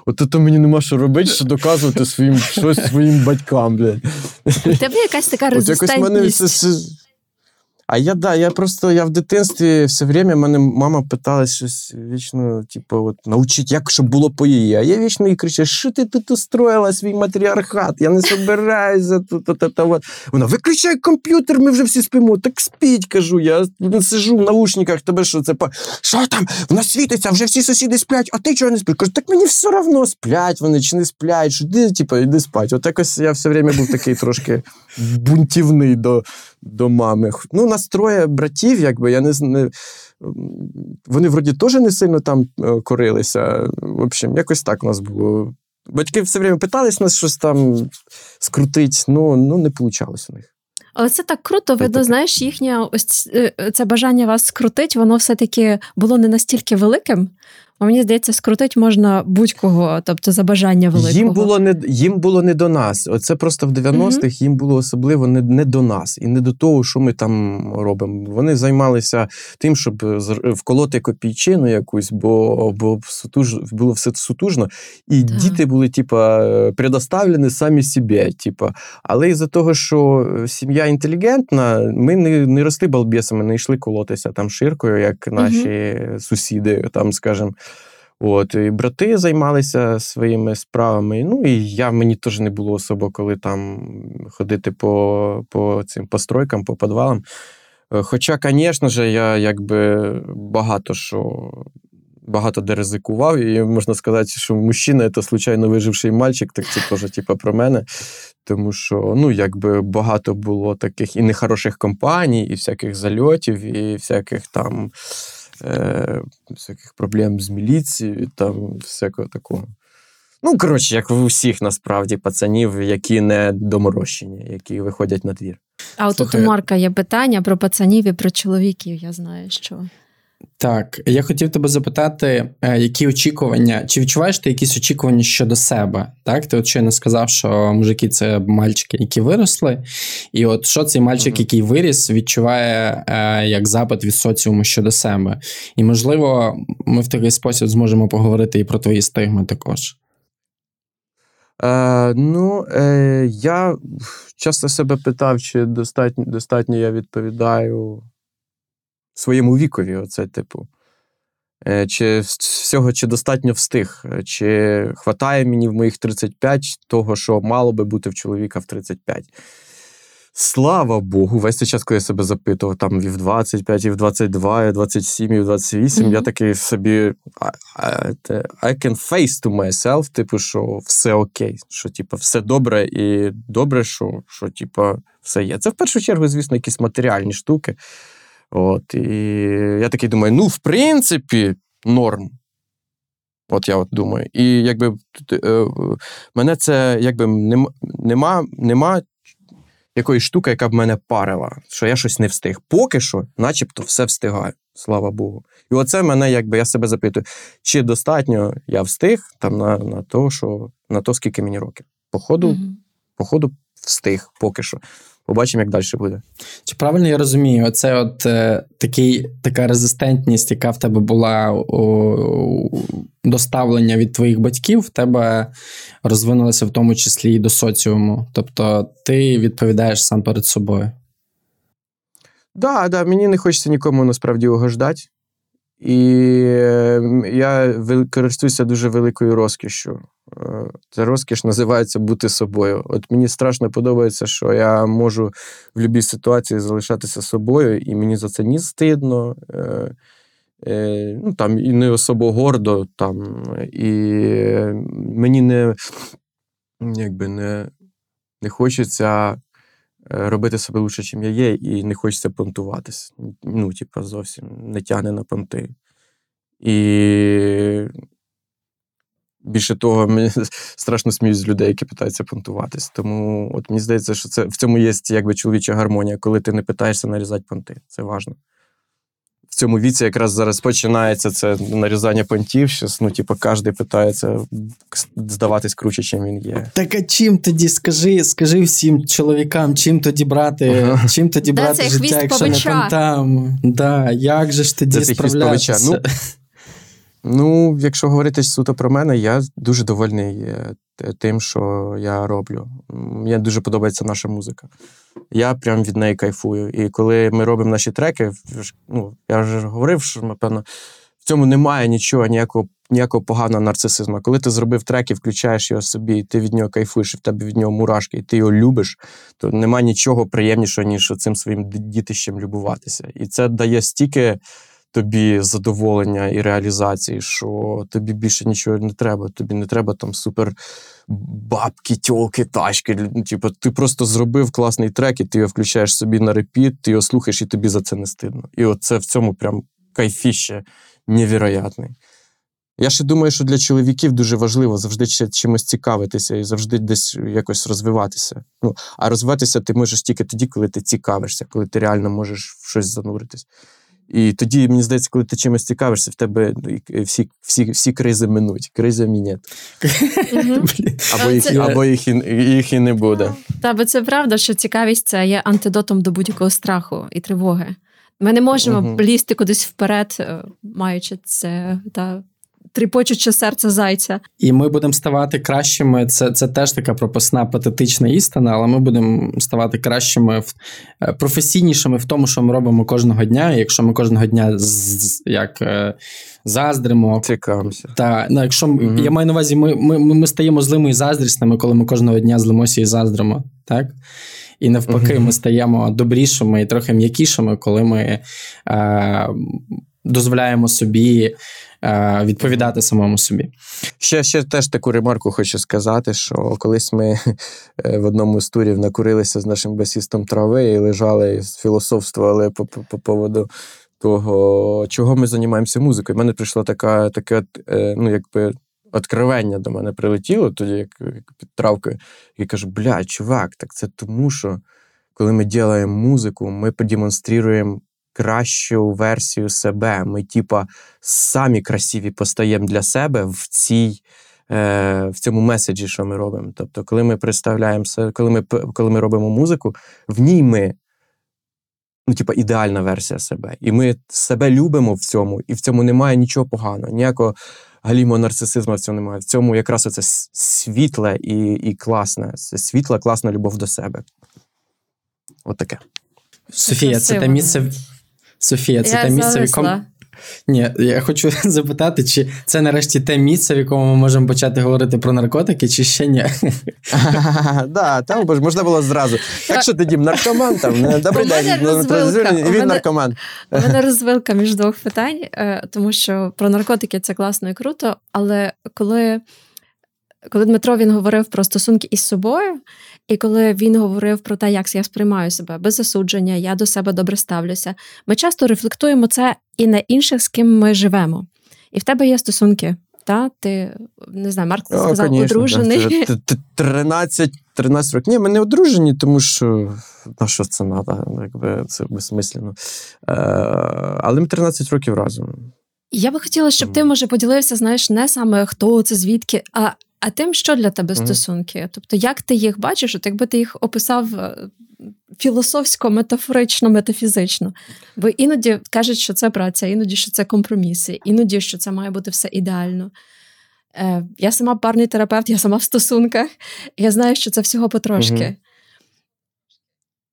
от то мені нема що робити, що доказувати своїм щось своїм батькам. Блядь. У тебе якась така резистентність. А я да, я просто я в дитинстві все время мене мама питалась щось вічно, типу, от навчить, як щоб було по її. А я вічно їй кричу, що ти тут устроїла свій матріархат? Я не собираюся тут. тут, тут, тут. Вона виключай комп'ютер, ми вже всі спимо. Так спіть, кажу. Я сижу в наушниках, тебе що це. Що там? Вона світиться, вже всі сусіди сплять, а ти чого не спиш? Кажу, так мені все одно сплять вони чи не сплять. Що ти, типу, іди спать. От якось я все время був такий трошки бунтівний до, до мами. Ну, нас троє братів, якби я не знаю. Вони вроді теж не сильно там е, корилися. В общем, якось так у нас було. Батьки все время питались нас щось там скрутить, ну, ну не вийшло у них. Але це так круто, видно, знаєш, їхнє ось е, це бажання вас скрутить, воно все-таки було не настільки великим. Мені здається, скрутить можна будь-кого, тобто за бажання великого. Їм було не їм було не до нас. Оце просто в 90-х їм було особливо не, не до нас і не до того, що ми там робимо. Вони займалися тим, щоб з- вколоти копійчину якусь, бо, бо сутуж, було все сутужно, і Так. діти були, типа, предоставлені самі собі. Типа. Але із-за того, що сім'я інтелігентна, ми не, не росли балбесами, не йшли колотися там ширкою, як наші сусіди, там, скажімо. От, і брати займалися своїми справами. Ну і я мені теж не було особо, коли там ходити по, по цим постройкам, по підвалам. Е, Хоча, звісно ж, я якби багато що. Багато де ризикував, і можна сказати, що мужчина це случайно виживший мальчик, так це теж типа про мене. Тому що ну, якби багато було таких і нехороших компаній, і всяких зальотів, і всяких там е, всяких проблем з міліцією, там всякого такого. Ну, коротше, як у всіх насправді пацанів, які не доморощені, які виходять на двір. А от тут у Марка є питання про пацанів і про чоловіків. Я знаю, що Так, я хотів тебе запитати, е, які очікування, чи відчуваєш ти якісь очікування щодо себе? Так, ти от щойно сказав, що мужики це мальчики, які виросли. І от що цей мальчик, Мгм. який виріс, відчуває е, як запит від соціуму щодо себе. І, можливо, ми в такий спосіб зможемо поговорити і про твої стигми також. Е, ну, е, я часто себе питав, чи достатньо, достатньо я відповідаю своєму вікові. Оце, типу. Е, чи всього чи достатньо встиг, е, чи хватає мені в моїх 35 того, що мало би бути в чоловіка в 35. Слава Богу, весь цей час, коли я себе запитував, там і в 25, і в 22, і в 27, і в 28, я такий собі I can face to myself, типу, що все окей, що типу, все добре, і добре, що, що типу, все є. Це в першу чергу, звісно, якісь матеріальні штуки. От, і я такий думаю: ну, в принципі, норм. От я от думаю. І якби е, е, мене це якби нема, нема, якоїсь штуки, яка б мене парила, що я щось не встиг. Поки що, начебто, все встигаю. Слава Богу. І оце мене, якби я себе запитую, чи достатньо я встиг там на, на то, що на то, скільки мені років. Походу, Мгм. походу, встиг поки що. Побачимо, як далі буде. Чи правильно я розумію, оце от е, такий, така резистентність, яка в тебе була у до ставлення від твоїх батьків, в тебе розвинулася в тому числі і до соціуму. Тобто ти відповідаєш сам перед собою. Да, да, мені не хочеться нікому насправді угождати. І е, я користуюся дуже великою розкішшю. Е, Ця розкіш називається бути собою. От мені страшно подобається, що я можу в будь-якій ситуації залишатися собою, і мені за це ні стидно, е, е, ну, там, і не особо гордо. Там, і мені не, якби не, не хочеться робити себе лучше, чим я є, і не хочеться понтуватись. Ну, типа, зовсім не тягне на понти. І більше того, мені *laughs* страшно сміють з людей, які питаються понтуватись. Тому от мені здається, що це в цьому є якби чоловіча гармонія, коли ти не питаєшся нарізати понти. Це важно. Цьому віці якраз зараз починається це нарізання понтів. Щас, ну, типу, кожен питається здаватись круче, чим він є. Так а чим тоді скажи, скажи всім чоловікам, чим тоді брати, Ага. чим тоді Де брати життя, якщо не павича? понтам? Да, як же ж тоді павича? справлятися? Ну, якщо говорити суто про мене, я дуже довольний е, тим, що я роблю. Мені дуже подобається наша музика. Я прям від неї кайфую. І коли ми робимо наші треки, ну, я вже говорив, що, напевно, в цьому немає нічого, ніякого, ніякого поганого нарцисизму. Коли ти зробив трек і включаєш його собі, і ти від нього кайфуєш, і в тебе від нього мурашки, і ти його любиш, то немає нічого приємнішого, ніж цим своїм дітищем любуватися. І це дає стільки тобі задоволення і реалізації, що тобі більше нічого не треба. Тобі не треба там супер бабки, тьолки, тачки. Ну, Типу, ти просто зробив класний трек, і ти його включаєш собі на репіт, ти його слухаєш, і тобі за це не стидно. І от це в цьому прям кайфіще невероятний. Я ще думаю, що для чоловіків дуже важливо завжди чимось цікавитися і завжди десь якось розвиватися. Ну, а розвиватися ти можеш тільки тоді, коли ти цікавишся, коли ти реально можеш в щось зануритись. І тоді, мені здається, коли ти чимось цікавишся, в тебе ну, всі, всі, всі кризи минуть. Кризи мінять. Або, їх, або їх, і, їх і не буде. Та, бо це правда, що цікавість це є антидотом до будь-якого страху і тривоги. Ми не можемо лізти кудись вперед, е, маючи це та тріпочуче серце зайця. І ми будемо ставати кращими. Це, це теж така пропасна патетична істина, але ми будемо ставати кращими, в, е, професійнішими в тому, що ми робимо кожного дня. І якщо ми кожного дня з, з- як е, заздримо. Цікавимося. Та ну, якщо Мгм. я маю на увазі, ми, ми, ми, ми стаємо злими і заздрісними, коли ми кожного дня злимося і заздримо, так? І навпаки, Мгм. ми стаємо добрішими і трохи м'якішими, коли ми е, дозволяємо собі е, відповідати самому собі. Ще, ще теж таку ремарку хочу сказати, що колись ми е, в одному з турів накурилися з нашим басістом трави і лежали і філософствували по, по, по поводу того, чого ми займаємося музикою. У мене прийшло така, таке, е, ну, якби. Откровення до мене прилетіло тоді, як, під травкою. І кажу: блядь, чувак, так це тому, що коли ми робимо музику, ми продемонструємо кращу версію себе. Ми, типа, самі красиві постаємо для себе в цій. е, В цьому меседжі, що ми робимо. Тобто, коли ми представляємо се- коли ми, коли ми робимо музику, в ній ми ну, типа, ідеальна версія себе. І ми себе любимо в цьому, і в цьому немає нічого поганого, ніякого галімого нарцисизму в цьому немає. В цьому якраз оце світле і, і класне. Це світла, класна любов до себе. От таке. Софія, це те місце. Софія, це Я те місце, в якому. Ні, я хочу *laughs* запитати, чи це нарешті те місце, в якому ми можемо почати говорити про наркотики, чи ще ні? *laughs* Да, там бо ж можна було зразу. Так що ти дім, наркоман там? Добрий У мене день, він мене- наркоман. У мене *laughs* розвилка між двох питань, е, тому що про наркотики це класно і круто, але коли, коли Дмитро він говорив про стосунки із собою, і коли він говорив про те, як я сприймаю себе без засудження, я до себе добре ставлюся, ми часто рефлектуємо це і на інших, з ким ми живемо. І в тебе є стосунки. Та ти не знаю, Марк О, сказав, конечно, одружений. да. Т- т- 13, 13 років. Ні, ми не одружені, тому що на що це треба? Якби це безсмислено. Е, але ми 13 років разом. Я би хотіла, щоб ти може поділився, знаєш, не саме хто це, звідки, а, а тим, що для тебе Мгм. стосунки. Тобто, як ти їх бачиш, от якби ти їх описав е, філософсько, метафорично, метафізично. Бо іноді кажуть, що це праця, іноді що це компроміси, іноді що це має бути все ідеально. Е, я сама парний терапевт, я сама в стосунках, я знаю, що це всього потрошки. Мгм.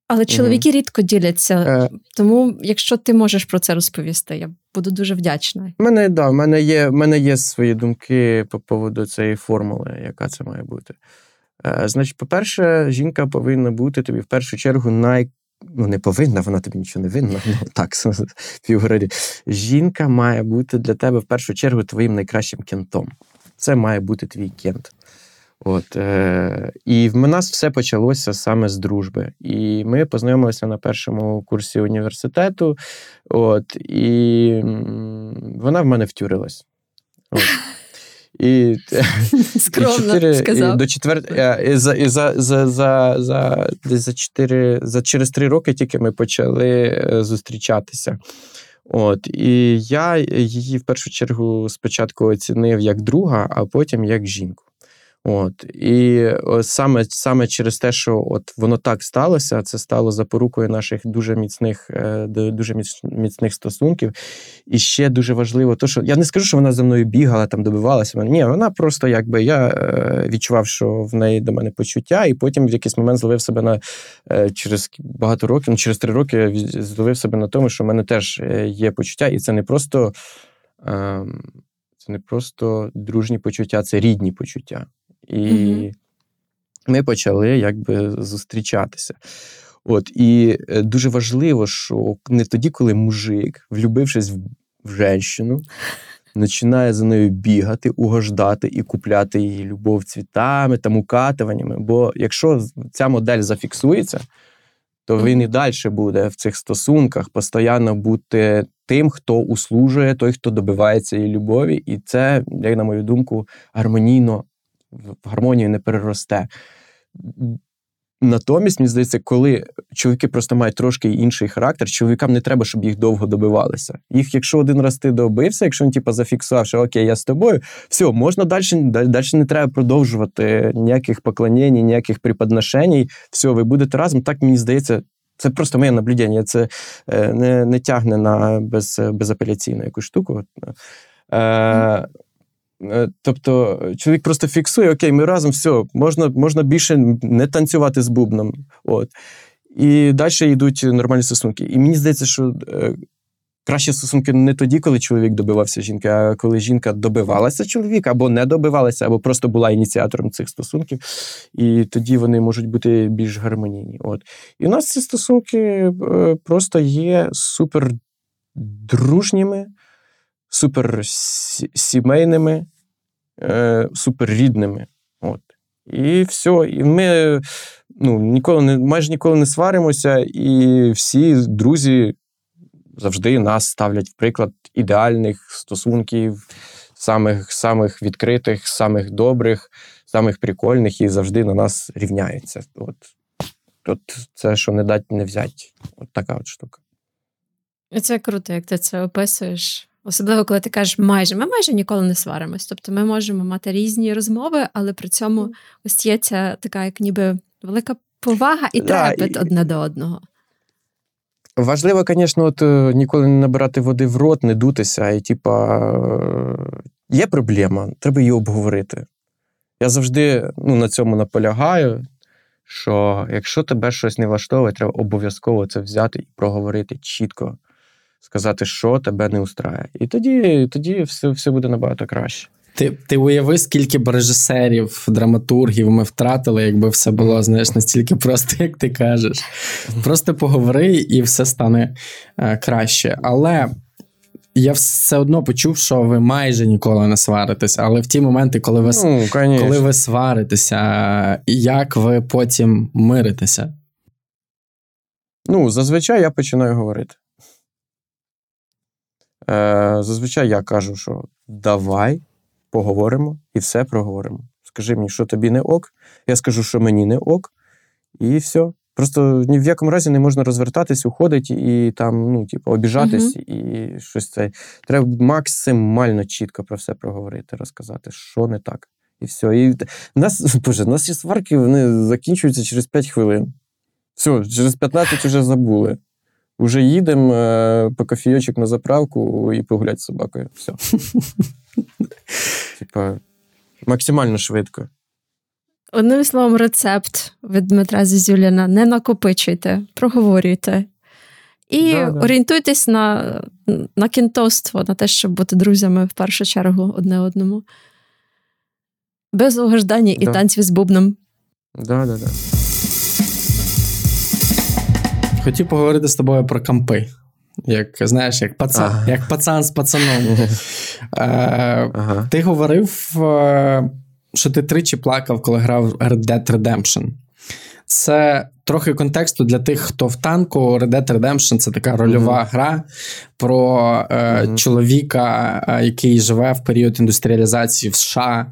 Але чоловіки рідко діляться, Е, тому якщо ти можеш про це розповісти, я буду дуже вдячна. мене, да, в мене є, в мене є свої думки по поводу цієї формули, яка це має бути. Е, значить, по-перше, жінка повинна бути тобі в першу чергу най. Ну, не повинна, вона тобі нічого не винна. Ну так, *laughs* півгороді. Жінка має бути для тебе в першу чергу твоїм найкращим кентом. Це має бути твій кент. От, е, і в нас все почалося саме з дружби. І ми познайомилися на першому курсі університету. От, і вона в мене втюрилась. От. І, *laughs* Скромно і чотири, сказав. І до четвер... е, і за, і за, за, за, за, за, чотири, за через три роки тільки ми почали е, зустрічатися. От, і я її в першу чергу спочатку оцінив як друга, а потім як жінку. От, і саме, саме через те, що от воно так сталося, це стало запорукою наших дуже міцних, е, дуже міцних стосунків. І ще дуже важливо, то, що я не скажу, що вона за мною бігала, там добивалася. Ні, вона просто якби я е, відчував, що в неї до мене почуття, і потім в якийсь момент зловив себе на е, через багато років, ну, через три роки зловив себе на тому, що в мене теж є почуття, і це не просто. Е, це не просто дружні почуття, це рідні почуття. І Мгм. ми почали якби зустрічатися. От, і е, дуже важливо, що не тоді, коли мужик, влюбившись в, в женщину, починає за нею бігати, угождати і купляти її любов цвітами там укатуваннями. Бо якщо ця модель зафіксується, то він і далі буде в цих стосунках постійно бути тим, хто услужує, той, хто добивається її любові, і це, як на мою думку, гармонійно в гармонію не переросте. Натомість, мені здається, коли чоловіки просто мають трошки інший характер, чоловікам не треба, щоб їх довго добивалися. Їх, якщо один раз ти добився, якщо він типу, зафіксував, що окей, я з тобою, все, можна далі, далі не треба продовжувати ніяких поклонень, ніяких приподношень. Все, ви будете разом. Так мені здається, це просто моє наблюдення. Це е, не, не тягне на без, безапеляційну якусь штуку. Е, Тобто чоловік просто фіксує, окей, ми разом, все, можна, можна більше не танцювати з бубном. От. І далі йдуть нормальні стосунки. І мені здається, що е, кращі стосунки не тоді, коли чоловік добивався жінки, а коли жінка добивалася чоловіка, або не добивалася, або просто була ініціатором цих стосунків. І тоді вони можуть бути більш гармонійні. От. І у нас ці стосунки е, просто є супер дружніми, супер сі- сімейними, е, супер. От. І все. І ми ну, ніколи не, майже ніколи не сваримося, і всі друзі завжди нас ставлять в приклад ідеальних стосунків, самих, самих відкритих, самих добрих, самих прикольних, і завжди на нас рівняються. От, от це, що не дать, не взять. От така от штука. Це круто, як ти це описуєш. Особливо, коли ти кажеш майже, ми майже ніколи не сваримось. Тобто ми можемо мати різні розмови, але при цьому ось є ця така, як ніби велика повага і Да, трепет і- одне до одного. Важливо, звісно, от е, ніколи не набирати води в рот, не дутися. І, типа, е, є проблема, треба її обговорити. Я завжди ну, на цьому наполягаю, що якщо тебе щось не влаштовує, треба обов'язково це взяти і проговорити чітко, сказати, що тебе не устрає. І тоді, тоді все, все буде набагато краще. Ти, ти уяви, скільки б режисерів, драматургів ми втратили, якби все було, знаєш, настільки просто, як ти кажеш. Просто поговори, і все стане е, краще. Але я все одно почув, що ви майже ніколи не сваритесь. Але в ті моменти, коли ви, Ну, коли ви сваритеся, як ви потім миритеся? Ну, зазвичай я починаю говорити. Е, зазвичай я кажу, що давай поговоримо і все проговоримо. Скажи мені, що тобі не ок. Я скажу, що мені не ок, і все. Просто ні в якому разі не можна розвертатись, уходити і там, ну, типу, обіжатись, і щось це. Треба максимально чітко про все проговорити, розказати, що не так. І все. І в нас, боже, в нас ці сварки вони закінчуються через 5 хвилин. Все, через 15 вже забули. Уже їдемо е, по кофійочок на заправку і погуляти з собакою. Все. *laughs* Типа, максимально швидко. Одним словом, рецепт від Дмитра Зізюліна: не накопичуйте, проговорюйте. І Да, да. орієнтуйтесь на, на кінтоство, на те, щоб бути друзями в першу чергу одне одному. Без угождання і танців з бубном. Да, да, да. Хотів поговорити з тобою про кампи. Як знаєш, як пацан, Ага. як пацан з пацаном. Е, Ага. Ти говорив, е, що ти тричі плакав, коли грав Red Dead Redemption. Це трохи контексту для тих, хто в танку. Red Dead Redemption це така рольова гра про е, Мгм. чоловіка, е, який живе в період індустріалізації в США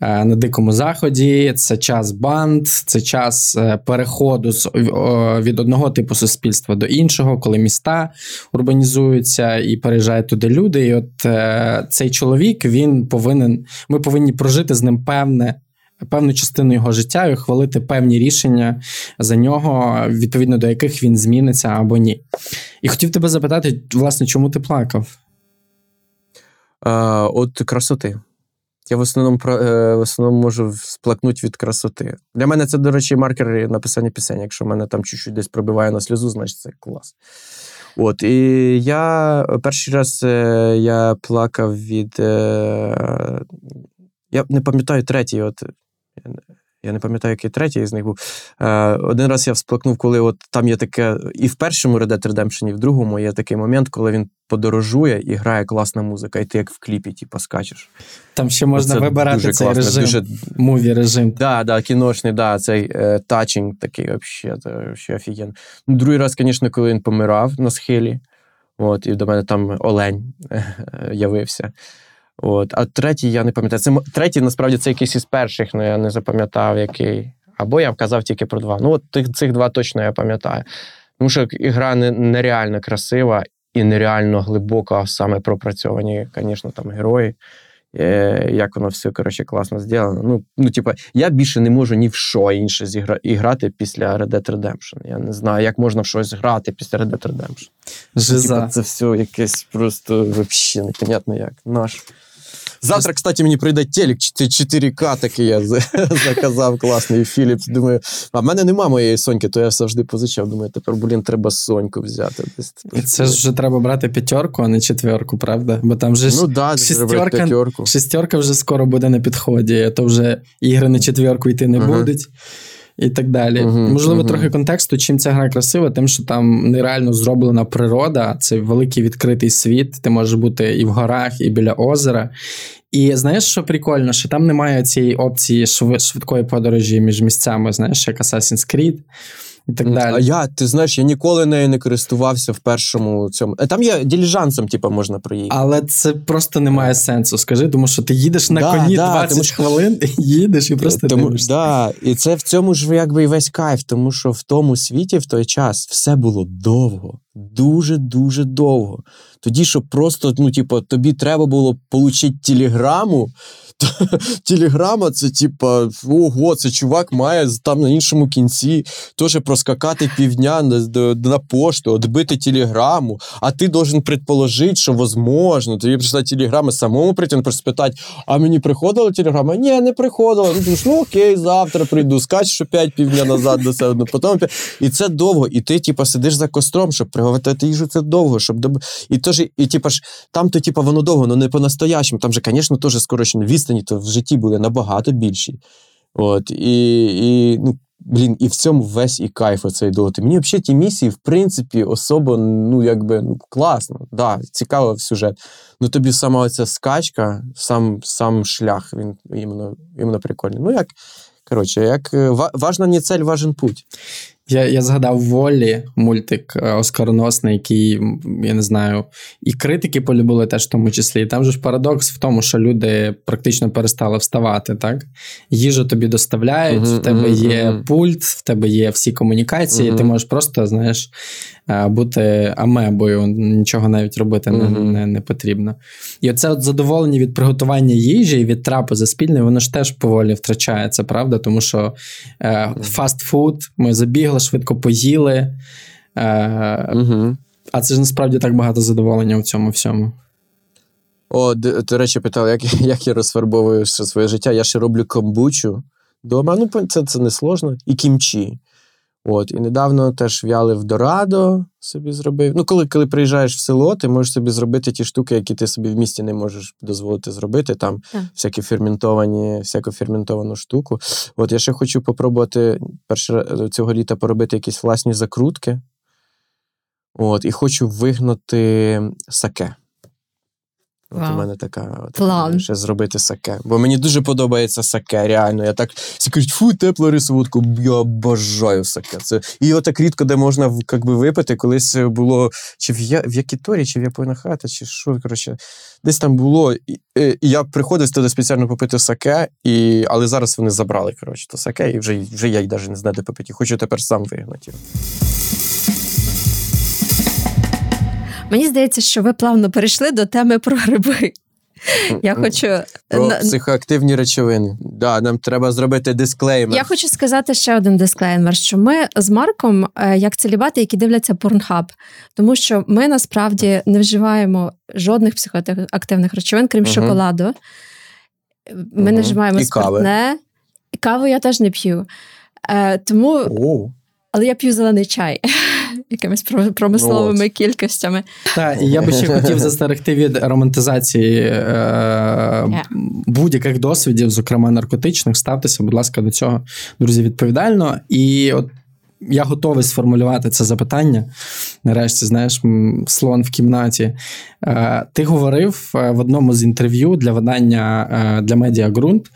е, на Дикому Заході. Це час банд, це час е, переходу з, о, від одного типу суспільства до іншого, коли міста урбанізуються і переїжджають туди люди. І от е, цей чоловік він повинен, ми повинні прожити з ним певне. Певну частину його життя і ухвалити певні рішення за нього, відповідно до яких він зміниться або ні. І хотів тебе запитати, власне, чому ти плакав? А, от красоти. Я в основному, е, в основному можу сплакнути від красоти. Для мене це, до речі, маркер написання пісень. Якщо мене там чуть-чуть десь пробиває на сльозу, значить це клас. От, і я перший раз е, я плакав від. Е, я не пам'ятаю третій, от. Я не пам'ятаю, який третій з них був. Е, один раз я всплакнув, коли от там є таке, і в першому Red Dead Redemption, і в другому є такий момент, коли він подорожує і грає класна музика, і ти як в кліпі, типу, скачеш. Там ще можна Це вибирати дуже цей класно, режим, Дуже, муві режим. да, да, кіношний, да, цей е, тачинг такий вообще, це вообще офігенно. Ну, другий раз, звісно, коли він помирав на схилі, от, і до мене там олень е, явився. От, а третій, я не пам'ятаю. Це третій, насправді, це якийсь із перших, але я не запам'ятав, який. Або я вказав тільки про два. Ну, от тих, цих два точно я пам'ятаю. Тому що ігра нереально красива і нереально глибока, саме пропрацьовані, звісно, там герої. Е, як воно все, коротше, класно зроблено. Ну, ну, типа, я більше не можу ні в що інше зігра... іграти після Red Dead Redemption. Я не знаю, як можна в щось грати після Red Dead Redemption. Ну, Жиза. Типа, це все якесь просто вообще непонятно як. Наш. Завтра, кстати, мені прийде телек 4К, такий я *laughs* заказав класний Philips. Думаю, а в мене нема моєї Соньки, то я завжди позичав. Думаю, тепер, блін, треба Соньку взяти. Це ж вже треба брати п'ятерку, а не четверку, правда? Бо там же ж Ну да, зробити шестерка, вже скоро буде на підході, а то вже ігри на четверку йти не Ага. будуть. І так далі. Мгм, Можливо, мгм. трохи контексту, чим ця гра красива, тим, що там нереально зроблена природа, це великий відкритий світ. Ти можеш бути і в горах, і біля озера. І знаєш, що прикольно, що там немає цієї опції шви- швидкої подорожі між місцями, знаєш, як Assassin's Creed так далі. А я, ти знаєш, я ніколи нею не користувався в першому цьому. Е, Там є діліжансом, типу, можна проїхати. Але це просто не має сенсу, скажи, тому що ти їдеш на Да, коні да, 20 тому хвилин, і їдеш і просто тому, да, і це в цьому ж якби і весь кайф, тому що в тому світі в той час все було довго. Дуже-дуже довго. Тоді, щоб просто, ну, типу, тобі треба було отримати телеграму. *laughs* Телеграма це, типа, ого, це чувак має там на іншому кінці теж проскакати півдня на, на пошту, відбити телеграму, а ти должен предположити, що возможно. Тобі прийшла телеграма самому прийти, не просто спитати, а мені приходила телеграма? Ні, не приходила. Ну, думаєш, ну окей, завтра прийду. Скачеш опять півдня назад до себе. Ну, потім. І це довго. І ти, типа, сидиш за костром, щоб приготувати їжу, це довго. Щоб доб... І теж, і типа ж, там то, типа, воно довго, але не по-настоящему. Там же, звісно, теж скорочені відстані, то в житті були набагато більші. От, і, і, ну, блін, і в цьому весь і кайф оцей долоти. Мені взагалі ті місії, в принципі, особо, ну, якби, ну, класно, да, цікаво сюжет. Ну, тобі сама оця скачка, сам, сам шлях, він іменно, іменно прикольний. Ну, як, коротше, як е, важна не цель, важен путь. Я, я згадав Волі, мультик е, оскароносний, який, я не знаю, і критики полюбили теж в тому числі. І там же ж парадокс в тому, що люди практично перестали вставати, так? Їжу тобі доставляють, Мгм, в тебе мгм, є пульт, в тебе є всі комунікації, і ти можеш просто, знаєш, бути амебою, нічого навіть робити не, не, не потрібно. І оце от задоволення від приготування їжі і від трапези спільної, воно ж теж поволі втрачається, правда? Тому що е, фастфуд, ми забігли, швидко поїли. Е, а це ж насправді так багато задоволення в цьому всьому. О, до речі, питали, як, як я розфарбовую ще своє життя. Я ще роблю камбучу вдома. Ну, це, це не сложно. І кімчі. От, і недавно теж в'ялив Дорадо собі зробив. Ну, коли, коли приїжджаєш в село, ти можеш собі зробити ті штуки, які ти собі в місті не можеш дозволити зробити. Там Так. всякі ферментовані, всяку ферментовану штуку. От я ще хочу попробувати перше цього літа поробити якісь власні закрутки. От, і хочу вигнати саке. От у мене така от, План. ще зробити саке. Бо мені дуже подобається саке, реально. Я так всі кажуть, фу, тепло рисоводку. Я обожаю саке. Це і його так рідко, де можна як би, випити. Колись було чи в, Я... в Якіторі, чи в Япона хата, чи що, коротше, десь там було. І, і я приходив туди спеціально попити саке, і... але зараз вони забрали, коротше, то саке, і вже, вже я й навіть не знаю, де попити. Хочу тепер сам вигнати. Мені здається, що ви плавно перейшли до теми про гриби. Я хочу Про психоактивні речовини. Да, нам треба зробити дисклеймер. Я хочу сказати ще один дисклеймер, що ми з Марком е, як целібати, які дивляться порнхаб, тому що ми насправді не вживаємо жодних психоактивних речовин, крім Мгм. шоколаду. Ми не вживаємо І спиртне. Каву я теж не п'ю. Е, тому, О, але я п'ю зелений чай якимись про- промисловими кількостями. Так, і я би ще *laughs* хотів застерегти від романтизації е, будь-яких досвідів, зокрема наркотичних. Ставтеся, будь ласка, до цього, друзі, відповідально. І от я готовий сформулювати це запитання. Нарешті, знаєш, слон в кімнаті. Е, ти говорив е, в одному з інтерв'ю для видання е, для медіа ґрунт.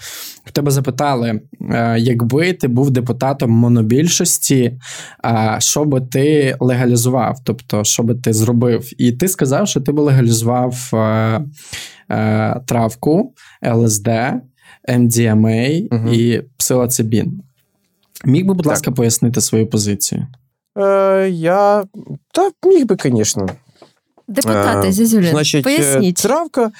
В тебе запитали, якби ти був депутатом монобільшості, що би ти легалізував? Тобто, що би ти зробив? І ти сказав, що ти би легалізував травку, ЛСД, МДМА Мгм. і псилоцибін. Міг би, будь Так. ласка, пояснити свою позицію? Е, я та міг би, звісно. Депутати, Е, Зізюлін, Значить, е, поясніть. травка.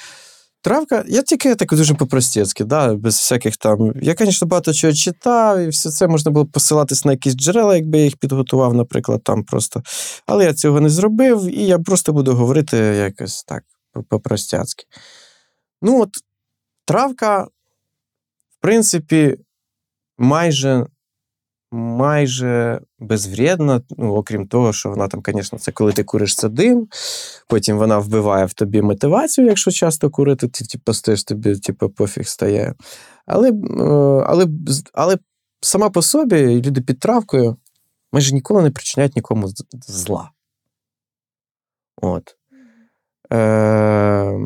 Травка, я тільки так дуже по-простецьки, да, без всяких там. Я, звісно, багато чого читав, і все це можна було посилатись на якісь джерела, якби я їх підготував, наприклад, там просто. Але я цього не зробив, і я просто буду говорити якось так, по-простяцьки. Ну, от, травка, в принципі, майже. Майже безвредна, ну, окрім того, що вона там, звісно, це коли ти куриш це дим, потім вона вбиває в тобі мотивацію, якщо часто курити, ти типу, стаєш тобі типу, пофіг стає. Але, е, але, але сама по собі люди під травкою майже ніколи не причиняють нікому зла. От. Е,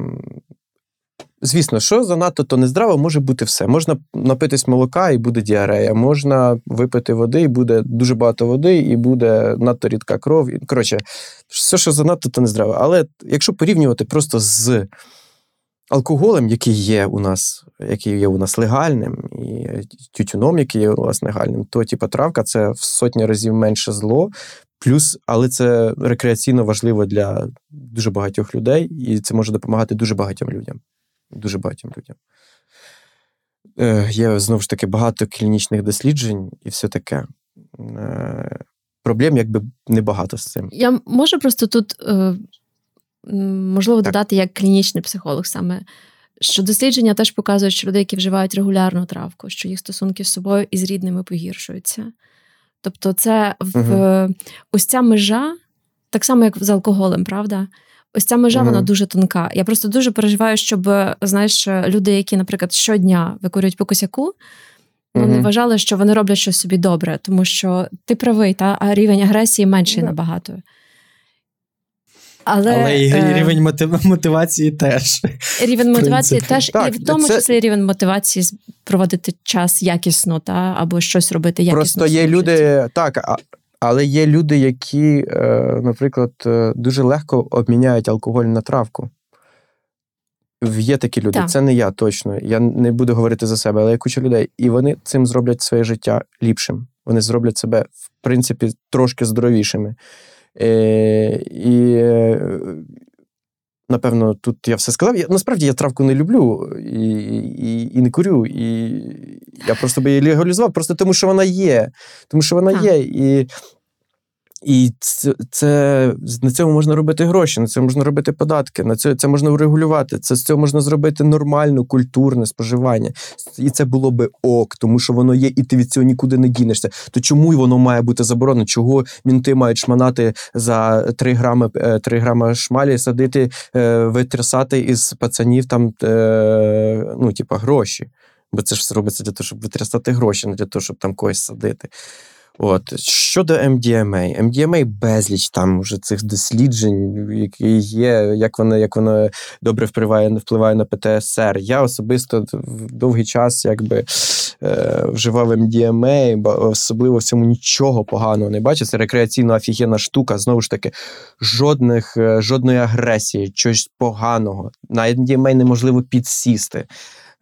звісно, що занадто то нездраво може бути все. Можна напитись молока і буде діарея, можна випити води, і буде дуже багато води, і буде надто рідка кров. Коротше, все, що занадто, то нездраво. Але якщо порівнювати просто з алкоголем, який є у нас, який є у нас легальним, і тютюном, який є у нас легальним, то типа травка це в сотні разів менше зло. Плюс, але це рекреаційно важливо для дуже багатьох людей, і це може допомагати дуже багатьом людям. Дуже багатьом людям. Е, Є знову ж таки багато клінічних досліджень і все таке. Е, Проблем якби небагато з цим. Я можу просто тут е, можливо Так. додати як клінічний психолог саме. Що дослідження теж показують, що люди, які вживають регулярну травку, що їх стосунки з собою і з рідними погіршуються. Тобто, це в ось ця межа, так само, як з алкоголем, правда? Ось ця межа, вона дуже тонка. Я просто дуже переживаю, щоб знаєш, люди, які, наприклад, щодня викурюють по косяку, не Мгм. вважали, що вони роблять щось собі добре, тому що ти правий, та а рівень агресії менший Да. набагато. Але, Але, і е, рівень мотив- мотивації теж. рівень мотивації теж, Так, і в тому це- числі рівень мотивації проводити час якісно, та або щось робити якісно. Просто є люди, так, а, але є люди, які, е, наприклад, е, дуже легко обміняють алкоголь на травку. Є такі люди, Так. це не я точно. Я не буду говорити за себе, але є куча людей. І вони цим зроблять своє життя ліпшим. Вони зроблять себе, в принципі, трошки здоровішими. Е, і, напевно, тут я все сказав. Я, насправді я травку не люблю і, і, і не курю. І я просто би її легалізував, просто тому що вона є. Тому що вона Так. є. І, і це, це на цьому можна робити гроші, на цьому можна робити податки, на це, це можна врегулювати. Це з цього можна зробити нормальне, культурне споживання. І це було би ок, тому що воно є, і ти від цього нікуди не дінешся. То чому воно має бути заборонено? Чого мінти мають шманати за 3 грами, е, 3 грами шмалі, садити, е, витрясати із пацанів там, е, ну, типа, гроші. Бо це ж все робиться для того, щоб витрясати гроші, не для того, щоб там когось садити. От щодо MDMA, MDMA безліч там вже цих досліджень, які є, як воно, як воно добре впливає, впливає на ПТСР. Я особисто в довгий час якби е, вживав MDMA, особливо в цьому нічого поганого не бачу. Це рекреаційно офігенна штука. Знову ж таки, жодних, е, жодної агресії, чогось поганого. На MDMA неможливо підсісти.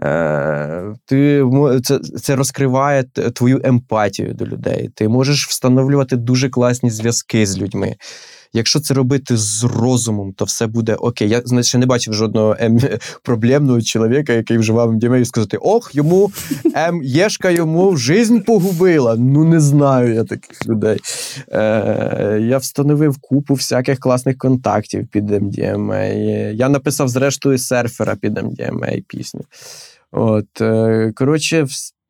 Е, Ти це, це розкриває твою емпатію до людей. Ти можеш встановлювати дуже класні зв'язки з людьми. Якщо це робити з розумом, то все буде окей. Я значить, ще не бачив жодного ем, *laughs* проблемного чоловіка, який вживав МДМА, і сказати: ох, йому ем, єшка йому жизнь погубила. Ну не знаю я таких людей. Е, я встановив купу всяких класних контактів під МДМА. Я написав зрештою серфера під МДМА пісню. От, е, коротше,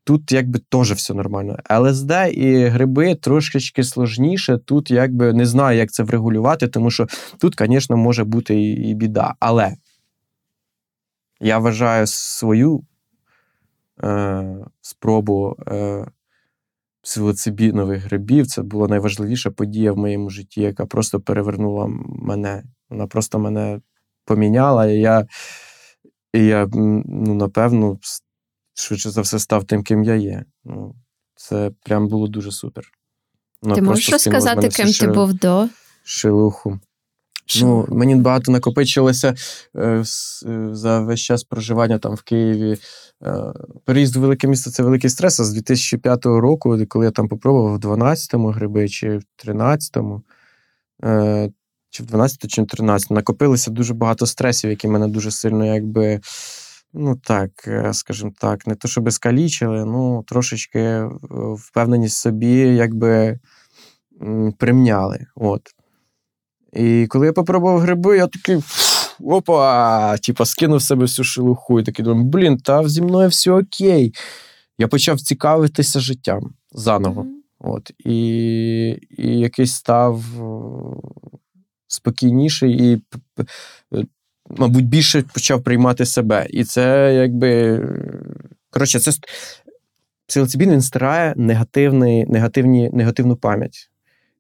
тут якби теж все нормально. ЛСД і гриби трошечки сложніше. Тут якби не знаю, як це врегулювати, тому що тут, звісно, може бути і, і біда. Але я вважаю свою е, спробу е, псилоцибінових грибів. Це була найважливіша подія в моєму житті, яка просто перевернула мене. Вона просто мене поміняла, і я, і я ну, напевно, швидше за все став тим, ким я є. Ну, це прям було дуже супер. Вона Ти можеш розказати, ким ти був до? шилуху. Ну, мені багато накопичилося е, е, за весь час проживання там в Києві. Е, переїзд в велике місто це великий стрес. А з 2005 року, коли я там попробував в 12-му гриби чи в 13-му, е, чи в 12 чи в 13 накопилося дуже багато стресів, які мене дуже сильно, якби, ну так, е, скажімо так, не то щоб скалічили, ну трошечки е, впевненість в собі, якби примняли. От. І коли я попробував гриби, я такий. Опа! Типа скинув себе всю шелуху і такий думаю, блін, та зі мною все окей. Я почав цікавитися життям заново. Мгм. От, і, і якийсь став е, спокійніший і, мабуть, більше почав приймати себе. І це якби. Коротше, це псилоцибін він стирає негативний, негативні, негативну пам'ять.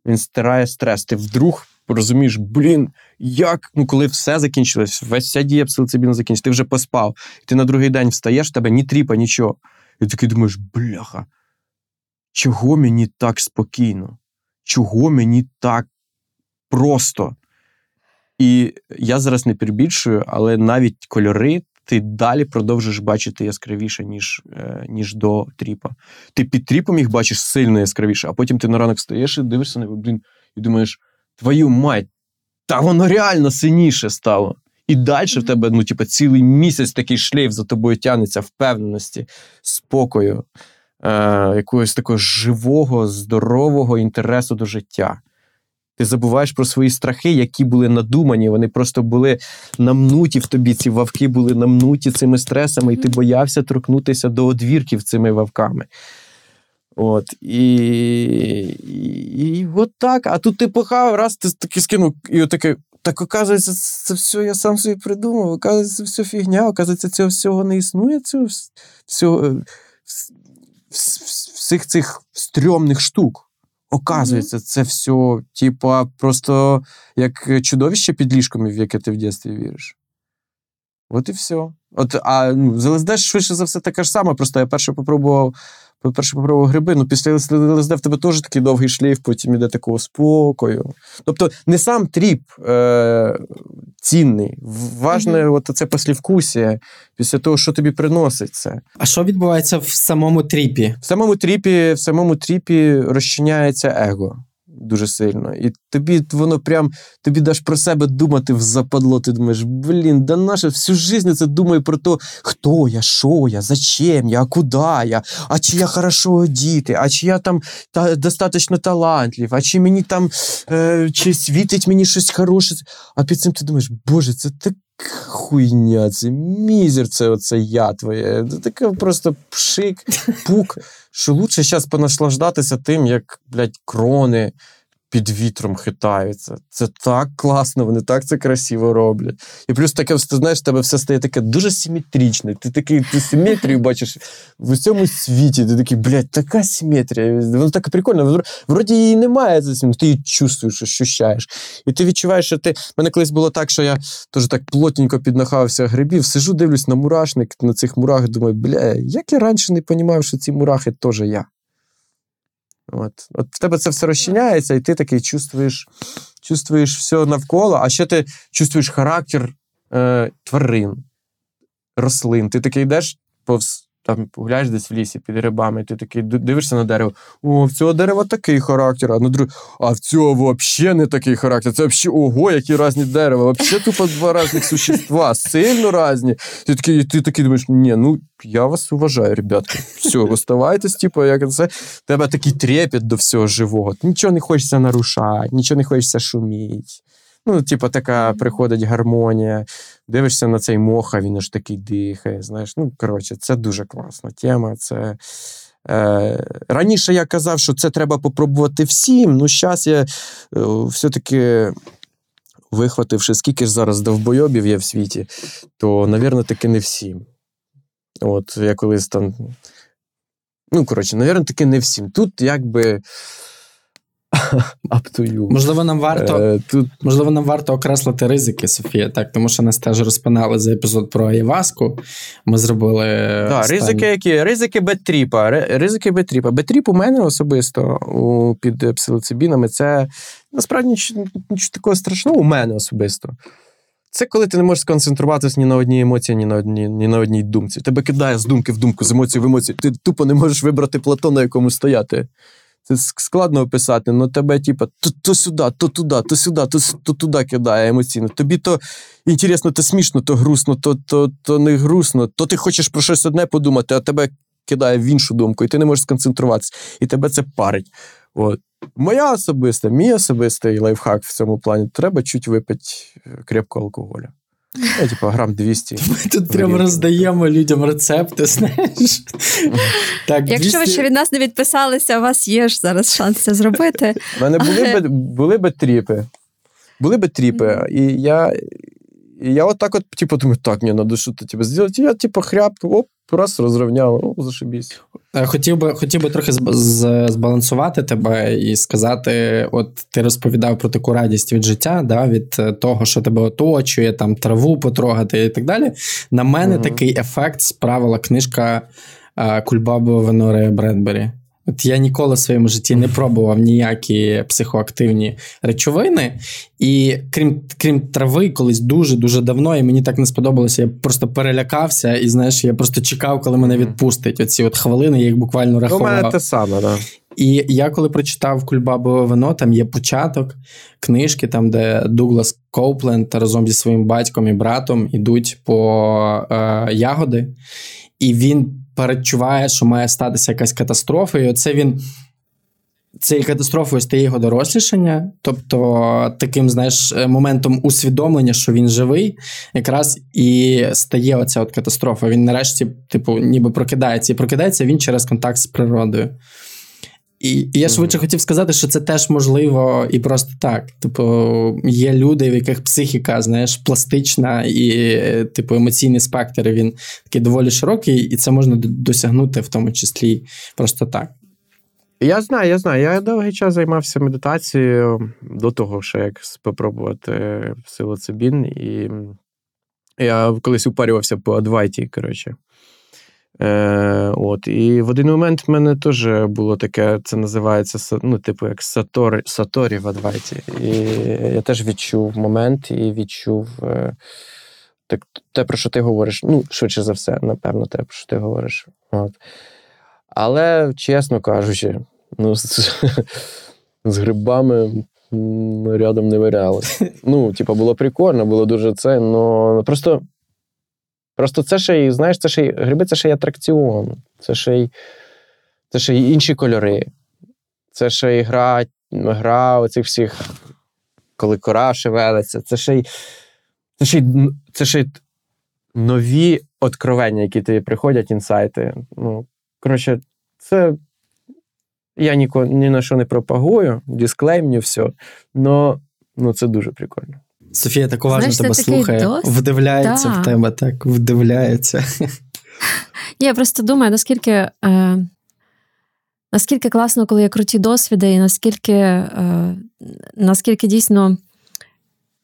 Він стирає стрес. Ти вдруг розумієш, блін, як ну коли все закінчилось, весь вся дія псилоцибіну закінчилась, ти вже поспав. Ти на другий день встаєш, в тебе ні тріпа, нічого. І такий думаєш, бляха, чого мені так спокійно? Чого мені так просто? І я зараз не перебільшую, але навіть кольори ти далі продовжуєш бачити яскравіше, ніж, е, ніж до тріпа. Ти під тріпом їх бачиш сильно яскравіше, а потім ти на ранок встаєш і дивишся на нього, блін, і думаєш, твою мать, та воно реально сильніше стало. І далі в тебе, ну, типу, цілий місяць такий шлейф за тобою тягнеться впевненості, спокою, е, якогось такого живого, здорового інтересу до життя. Ти забуваєш про свої страхи, які були надумані, вони просто були намнуті в тобі. Ці вавки були намнуті цими стресами, і ти боявся торкнутися до одвірків цими вавками. От, і, і, і от так. А тут ти похав, раз ти таки скинув, і отаке, так оказується, це все я сам собі придумав, оказується, це все фігня, оказується, цього всього не існує, цього всього, е, вс- вс- вс- всіх цих стрьомних штук. Оказується, це все, типа, просто як чудовище під ліжком, в яке ти в дитинстві віриш. От і все. От, а ну, з ЛСД швидше за все така ж сама. Просто я перше попробував, перше попробував гриби. Ну, після ЛСД в тебе теж такий довгий шлейф, потім іде такого спокою. Тобто, не сам тріп е- цінний. Важне Мгм. от це послєвкусія після того, що тобі приносить це. А що відбувається в самому тріпі? В самому тріпі, в самому тріпі розчиняється его дуже сильно. І тобі воно прям тобі даже про себе думати в западло. Ти думаєш, блін, да я же всю життя це думаю про те, хто я, що я, зачем я, куди я, а чи я хорошо одітий, а чи я там та, достатньо талантлив, а чи мені там е, чи світить мені щось хороше. А під цим ти думаєш, боже, це так. Хуйня, це мізер, це оце я твоє. Таке просто пшик, пук, *laughs* що лучше зараз понаслаждатися тим, як, блядь, крони під вітром хитаються. Це так класно, вони так це красиво роблять. І плюс таке, ти знаєш, тебе все стає таке дуже симетричне. Ти такий ти симетрію бачиш в усьому світі. Ти такий, блядь, така симетрія. Воно так прикольно. Вроді її немає, за ти її чувствуєш, ощущаєш. І ти відчуваєш, що ти. У мене колись було так, що я теж так плотненько піднахався грибів, сижу, дивлюсь на мурашник, на цих мурах, думаю, бля, як я раніше не розумів, що ці мурахи теж я. От. От в тебе це все розчиняється, і ти такий чувствуєш, чувствуєш все навколо, а ще ти чувствуєш характер е, тварин, рослин. Ти такий йдеш повз. Там гуляєш десь в лісі під грибами, ти такий дивишся на дерево. О, в цього дерева такий характер, а на друг... а в цього взагалі не такий характер. Це взагалі ого, які різні дерева. Взагалі тупо два різних существа, сильно різні. Ти такий, ти такий думаєш, ні, ну я вас уважаю, ребятки. Все, оставайтесь, типу, як це. Тебе такий трепет до всього живого. Нічого не хочеться нарушати, нічого не хочеться шуміти. Ну, типу, така приходить гармонія. Дивишся на цей моха, він аж такий дихає. Знаєш, ну коротше, це дуже класна тема. Це е, раніше я казав, що це треба попробувати всім. Ну, зараз я е, все-таки. Вихвативши, скільки ж зараз довбойобів є в світі, то, навірно, таки не всім. От я колись там. Ну, коротше, навірно, таки не всім. Тут якби. *laughs* Up to you. Можливо, нам варто. Е, тут Можливо, нам варто окреслити ризики, Софія, так, тому що нас теж розпинали за епізод про Айваску. Ми зробили. Да, останній- ризики які? Ризики бетріпа. Ризики бетріпа. Бетріп у мене особисто у, під е, псилоцибінами це насправді нічого, нічого такого страшного у мене особисто. Це коли ти не можеш сконцентруватися ні на одній емоції, ні на одній, ні на одній думці. Тебе кидає з думки в думку, з емоції в емоції. Ти тупо не можеш вибрати плато, на якому стояти. Це складно описати, але тебе, типа, то, то сюди, то туди, то сюди, то, то туди кидає емоційно. Тобі то інтересно, то смішно, то грустно, то, то, то не грустно, то ти хочеш про щось одне подумати, а тебе кидає в іншу думку, і ти не можеш сконцентруватися, і тебе це парить. От. Моя особиста, мій особистий лайфхак в цьому плані треба чуть випити е, крепкого алкоголя. Ну, типа, грам 200. Ми тут прям роздаємо людям рецепти, знаєш. Так, Якщо ви ще від нас не відписалися, у вас є ж зараз шанс це зробити. У мене були би, були би тріпи. Були би тріпи. І я, і я отак от, типу, думаю, так, мені треба щось типу, зробити. Я, типу, хряп, оп, раз розрівняв, о, зашибісь. Е, Хотів би, хотів би трохи збалансувати тебе і сказати: от ти розповідав про таку радість від життя, да, від е, того, що тебе оточує, там траву потрогати і так далі. На мене угу. такий ефект справила книжка е, Кульбабова Венори Бредбері. От я ніколи в своєму житті не пробував ніякі психоактивні речовини. І крім, крім трави, колись дуже-дуже давно, і мені так не сподобалося. Я просто перелякався, і знаєш, я просто чекав, коли мене відпустить. Оці от хвилини, я їх буквально Ну, У мене рахував. те саме, да. І я коли прочитав Кульбабове вино, там є початок книжки, там, де Дуглас Коупленд разом зі своїм батьком і братом ідуть по е, ягоди, і він передчуває, що має статися якась катастрофа. І оце він. Цією катастрофою стає його дорослішання, тобто таким, знаєш, моментом усвідомлення, що він живий, якраз і стає оця от катастрофа. Він нарешті, типу, ніби прокидається. І прокидається він через контакт з природою. І, і я швидше хотів сказати, що це теж можливо і просто так. Типу, є люди, в яких психіка, знаєш, пластична і, типу, емоційний спектр він такий доволі широкий, і це можна досягнути в тому числі просто так. Я знаю, я знаю. Я довгий час займався медитацією до того, що як спробувати псилоцибін. І я колись упарювався по Адвайті, коротше. Е, от, і в один момент в мене теж було таке, це називається ну, типу, як саторі, саторі в Адвайті. І я теж відчув момент і відчув е, так, те, про що ти говориш. Ну, швидше за все, напевно, те, про що ти говориш. От. Але, чесно кажучи, ну, з, з грибами рядом не вирялось. Ну, типа, було прикольно, було дуже це, але просто. Просто це ще й, знаєш, це ще й гриби це ще й атракціон, це ще й, це ще й інші кольори. Це ще й гра, гра оцих всіх, коли кора шевелиться, це ще й, це ще й, це ще й нові откровення, які тобі приходять, інсайти. Ну, коротше, це я ніко, ні на що не пропагую, дисклеймню все. Но ну, це дуже прикольно. Софія так уважно Знаєш, тебе слухає, досвід. вдивляється да. в тебе, так, вдивляється. Я просто думаю, наскільки, е, наскільки класно, коли є круті досвіди, і наскільки, е, наскільки дійсно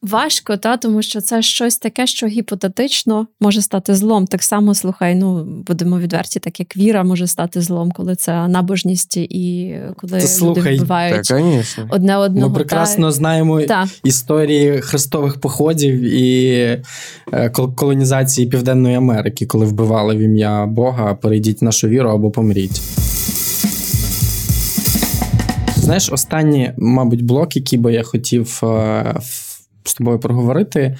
важко, та, тому що це щось таке, що гіпотетично може стати злом. Так само, слухай, ну будемо відверті, так як віра може стати злом, коли це набожність і коли Та люди вбивають Так, одне одного. Ми прекрасно знаємо та, та. історії хрестових походів і е, колонізації Південної Америки, коли вбивали в ім'я Бога, перейдіть нашу віру або помріть. Знаєш, останній, мабуть, блок, який би я хотів е, в- з тобою проговорити.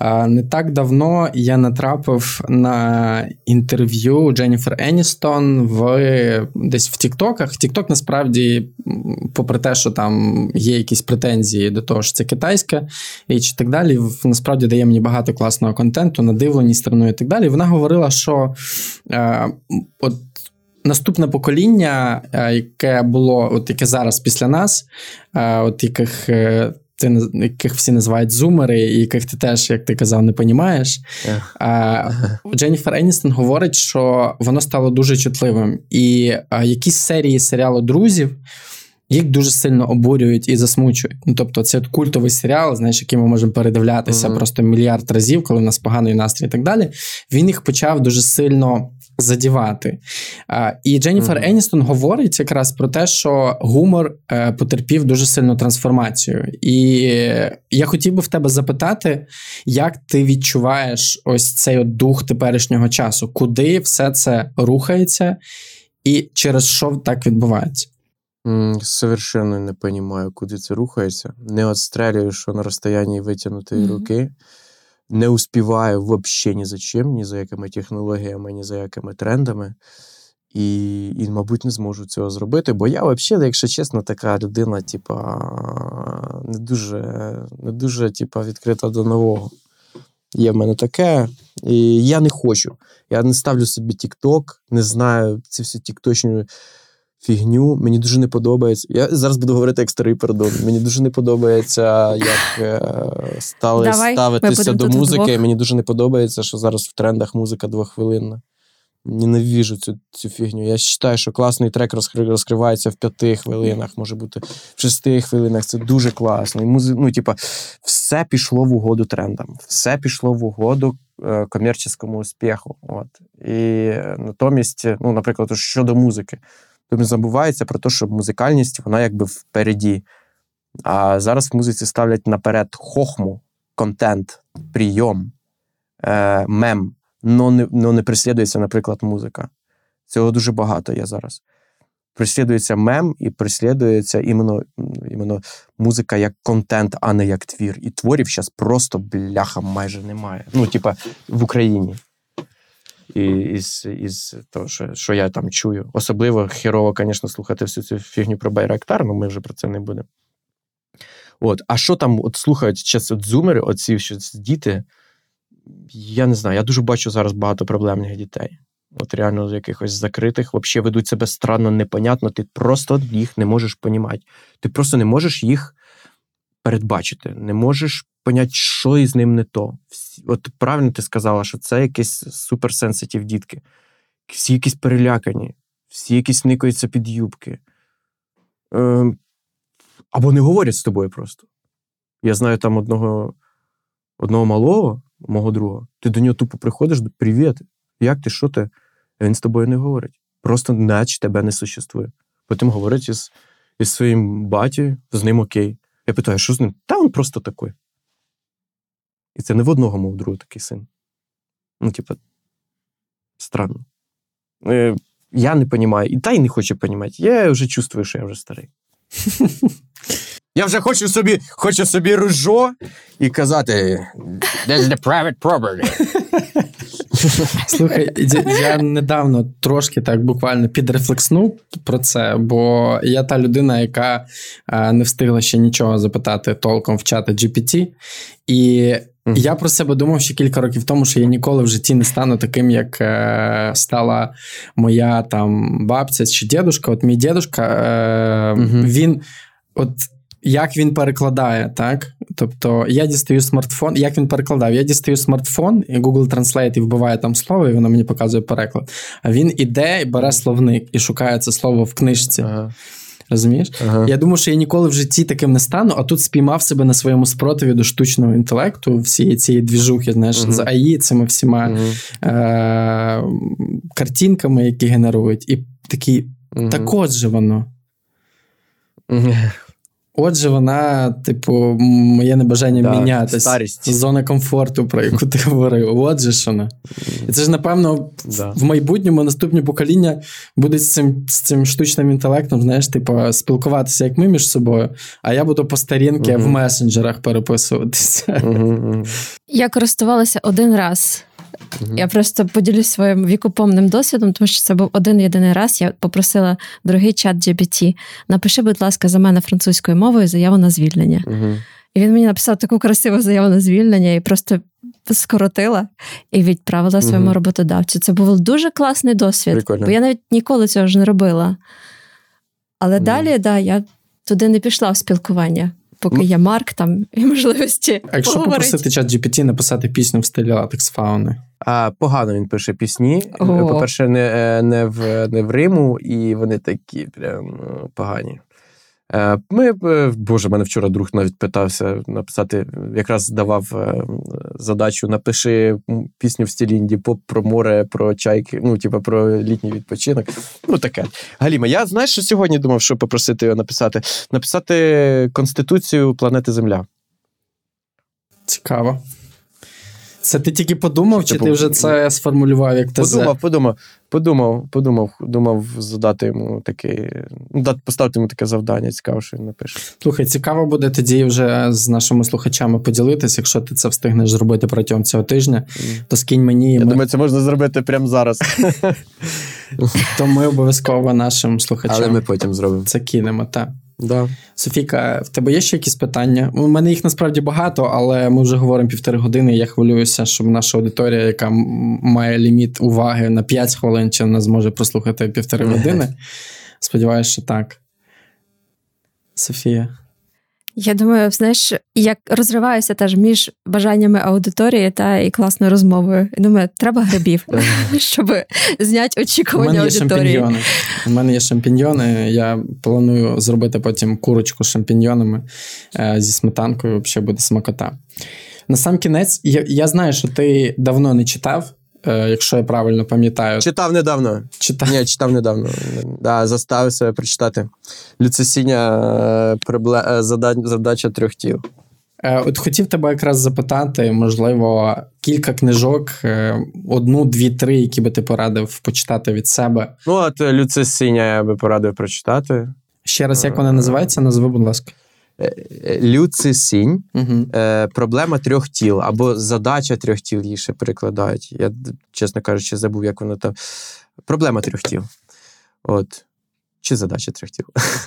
е, Не так давно я натрапив на інтерв'ю Дженніфер Еністон в десь в Тіктоках. Тікток насправді, попри те, що там є якісь претензії до того, що це китайська річ і так далі, насправді дає мені багато класного контенту, надивлені стороною і так далі. Вона говорила, що е, от наступне покоління, е, яке було, от яке зараз після нас, е, от яких. Ти яких всі називають зумери, і яких ти теж, як ти казав, не понімаєш. А, Дженніфер Еністон говорить, що воно стало дуже чутливим. І якісь серії серіалу друзів їх дуже сильно обурюють і засмучують. Ну, тобто, це культовий серіал, знаєш, який ми можемо передивлятися Мгм. просто мільярд разів, коли в нас поганий настрій і так далі. Він їх почав дуже сильно. Задівати. І Дженніфер Мгм. Еністон говорить якраз про те, що гумор е, потерпів дуже сильну трансформацію. І я хотів би в тебе запитати, як ти відчуваєш ось цей от дух теперішнього часу, куди все це рухається, і через що так відбувається? Совершенно не розумію, куди це рухається. Не отстрелюю, що на розстоянні витягнутої Мгм. руки. Не успіваю взагалі ні за чим, ні за якими технологіями, ні за якими трендами. І, і, мабуть, не зможу цього зробити, бо я взагалі, якщо чесно, така людина, типа, не дуже, не дуже типа, відкрита до нового. Є в мене таке, і я не хочу. Я не ставлю собі TikTok, не знаю ці всі тікточні фігню. Мені дуже не подобається. Я зараз буду говорити як старий пердон. Мені дуже не подобається, як е, стали Давай, ставитися до музики. Мені дуже не подобається, що зараз в трендах музика двохвилинна. Ненавіжу цю, цю фігню. Я вважаю, що класний трек розкри- розкривається в п'яти хвилинах, може бути в шести хвилинах. Це дуже класно. І музи... ну, типа, все пішло в угоду трендам, все пішло в угоду е, комерційному успіху. От. І е, натомість, ну, наприклад, щодо музики, то забувається про те, що музикальність вона якби впереді. А зараз в музиці ставлять наперед хохму, контент, прийом, е, мем, но не, но не преслідується, наприклад, музика. Цього дуже багато є зараз. преслідується мем і преслідується іменно, іменно музика як контент, а не як твір. І творів зараз просто бляха майже немає. Ну, типа, в Україні. І із, із того, що, що я там чую. Особливо херово, звісно, слухати всю цю фігню про Байрактар, але ми вже про це не будемо. От, а що там от слухають зараз от зумери, оці що діти? Я не знаю. Я дуже бачу зараз багато проблемних дітей. От реально якихось закритих, взагалі ведуть себе странно, непонятно. Ти просто їх не можеш понімати. Ти просто не можеш їх передбачити, не можеш поняти, що із ним не то. От правильно ти сказала, що це якісь суперсенситив дітки. Всі якісь перелякані, всі якісь никаються під юбки. Ем, або не говорять з тобою просто. Я знаю там одного, одного малого, мого друга, ти до нього тупо приходиш, привіт, як ти, що ти? Він з тобою не говорить. Просто наче тебе не существує. Потім говорить із, із своїм баті, з ним окей. Я питаю, що з ним? Та він просто такий. І це не в одного мов другого такий син. Ну, типа, странно. Е, я не розумію, і та й не хочу розуміти. Я вже чувствую, що я вже старий. *laughs* Я вже хочу собі, хочу собі ружо і казати: This the private property. *laughs* *laughs* Слухай, я- недавно трошки так буквально підрефлекснув про це, бо я та людина, яка е, не встигла ще нічого запитати толком в чата GPT. І я про себе думав ще кілька років тому, що я ніколи в житті не стану таким, як е, стала моя там бабця чи дідушка. От мій дідушка, е, він от. Як він перекладає, так? Тобто я дістаю смартфон. Як він перекладав? Я дістаю смартфон, і Google Translate і вбиває там слово, і воно мені показує переклад. А він іде і бере словник і шукає це слово в книжці. Ага, Розумієш? ага. Я думаю, що я ніколи в житті таким не стану, а тут спіймав себе на своєму спротиві до штучного інтелекту, всієї цієї двіжухи, знаєш, Мгм. з АІ, цими всіма е- картинками, які генерують, і такий, так от же воно. Отже, вона, типу, моє небажання Да, мінятись. старість. Зона комфорту, про яку ти говорив. Отже, ж вона. І це ж, напевно, Да. в майбутньому наступні покоління будуть з цим, з цим штучним інтелектом, знаєш, типу, спілкуватися як ми між собою, а я буду по старінки Мгм. в месенджерах переписуватися. Мгм, мгм. Я користувалася один раз. Я просто поділюсь своїм вікопомним досвідом, тому що це був один єдиний раз. Я попросила дорогий чат GPT, напиши, будь ласка, за мене французькою мовою заяву на звільнення. І він мені написав таку красиву заяву на звільнення і просто скоротила і відправила своєму Мгм. роботодавцю. Це був дуже класний досвід, Прикольно. бо я навіть ніколи цього ж не робила. Але далі, да, я туди не пішла в спілкування, поки є Марк там і можливості. А якщо поговорити. попросити чат GPT написати пісню в стилі латекс фауни. А, погано він пише пісні. О. По-перше, не, е, не, в, не в Риму, і вони такі прям ну, погані. Е, Ми, е, Боже, мене вчора друг навіть питався написати, якраз давав е, задачу: напиши пісню в стилі інді-поп про море, про чайки, ну, типу, про літній відпочинок. Ну, таке. Галіма, я знаєш, що сьогодні думав, що попросити його написати? Написати Конституцію планети Земля. Цікаво. Це ти тільки подумав, чи Типу, ти вже це сформулював як ТЗ? Подумав, подумав, подумав, подумав, думав задати йому такий, ну, дати, поставити йому таке завдання, цікаво, що він напише. Слухай, цікаво буде тоді вже з нашими слухачами поділитись, якщо ти це встигнеш зробити протягом цього тижня, то скинь мені, Я ми, думаю, це можна зробити прямо зараз. *laughs* то ми обов'язково нашим слухачам Але ми потім зробимо. це кинемо. Так. Да. Софіка, в тебе є ще якісь питання? У мене їх насправді багато, але ми вже говоримо півтори години. і Я хвилююся, щоб наша аудиторія, яка має ліміт уваги на 5 хвилин, чи вона зможе прослухати півтори години. *laughs* Сподіваюся, що так. Софія. Я думаю, знаєш, як розриваюся теж між бажаннями аудиторії та і класною розмовою. І думаю, треба грибів, *laughs* щоб зняти очікування аудиторії. шампіньйони. У мене є шампіньйони. Я планую зробити потім курочку з шампіньйонами е, зі сметанкою. Взагалі буде смакота. На сам кінець, я, я знаю, що ти давно не читав, е, якщо я правильно пам'ятаю. Читав недавно. Читав. Ні, читав недавно. Да, заставив себе прочитати. Люцесіння е, е, зада- задача трьох тіл. Е, От хотів тебе якраз запитати, можливо, кілька книжок, е, одну, дві, три, які би ти порадив почитати від себе. Ну, от е, Люце Синя я би порадив прочитати. Ще раз, як вона називається, назви, будь ласка. Е, Люци Сінь. Угу. Е, проблема трьох тіл або задача трьох тіл її ще перекладають. Я, чесно кажучи, забув, як воно там. Проблема трьох тіл. От. Чи задача трьох тіл.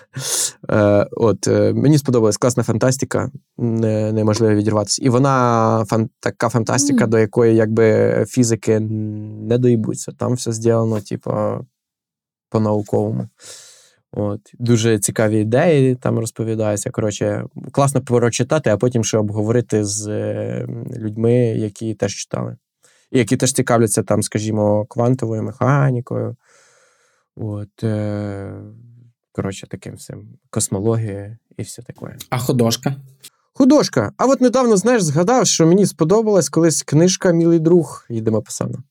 *laughs* е, от, е, мені сподобалась класна фантастика, не, неможливо відірватися. І вона фан, така фантастика, Мгм. до якої якби фізики не доїбуться. Там все зроблено, типу, по-науковому. От. Дуже цікаві ідеї там розповідаються. Коротше, класно прочитати, а потім ще обговорити з е, людьми, які теж читали. І які теж цікавляться, там, скажімо, квантовою механікою. От, е, коротше, таким всім космологією і все таке. А художка? Художка. А от недавно, знаєш, згадав, що мені сподобалась колись книжка Мілий друг Їдемо Писана.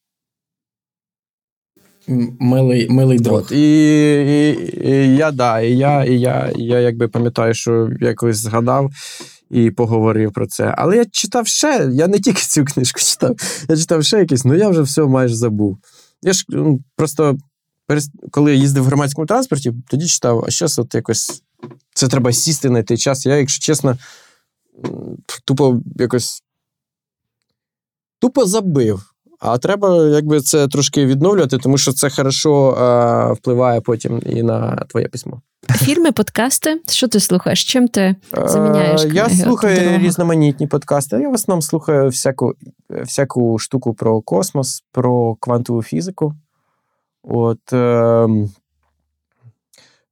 Милий, милий друг. От, і, і, і я, да, і я, і я, і я якби пам'ятаю, що я колись згадав і поговорив про це. Але я читав ще, я не тільки цю книжку читав, я читав ще якісь, ну я вже все майже забув. Я ж ну, просто коли їздив в громадському транспорті, тоді читав, а зараз от якось це треба сісти на той час. Я, якщо чесно, тупо якось тупо забив. А треба якби це трошки відновлювати, тому що це хорошо е, впливає потім і на твоє письмо. Фільми, подкасти. Що ти слухаєш? Чим ти заміняєш Е, Я слухаю різноманітні подкасти. Я в основному слухаю всяку, всяку штуку про космос, про квантову фізику. От, е,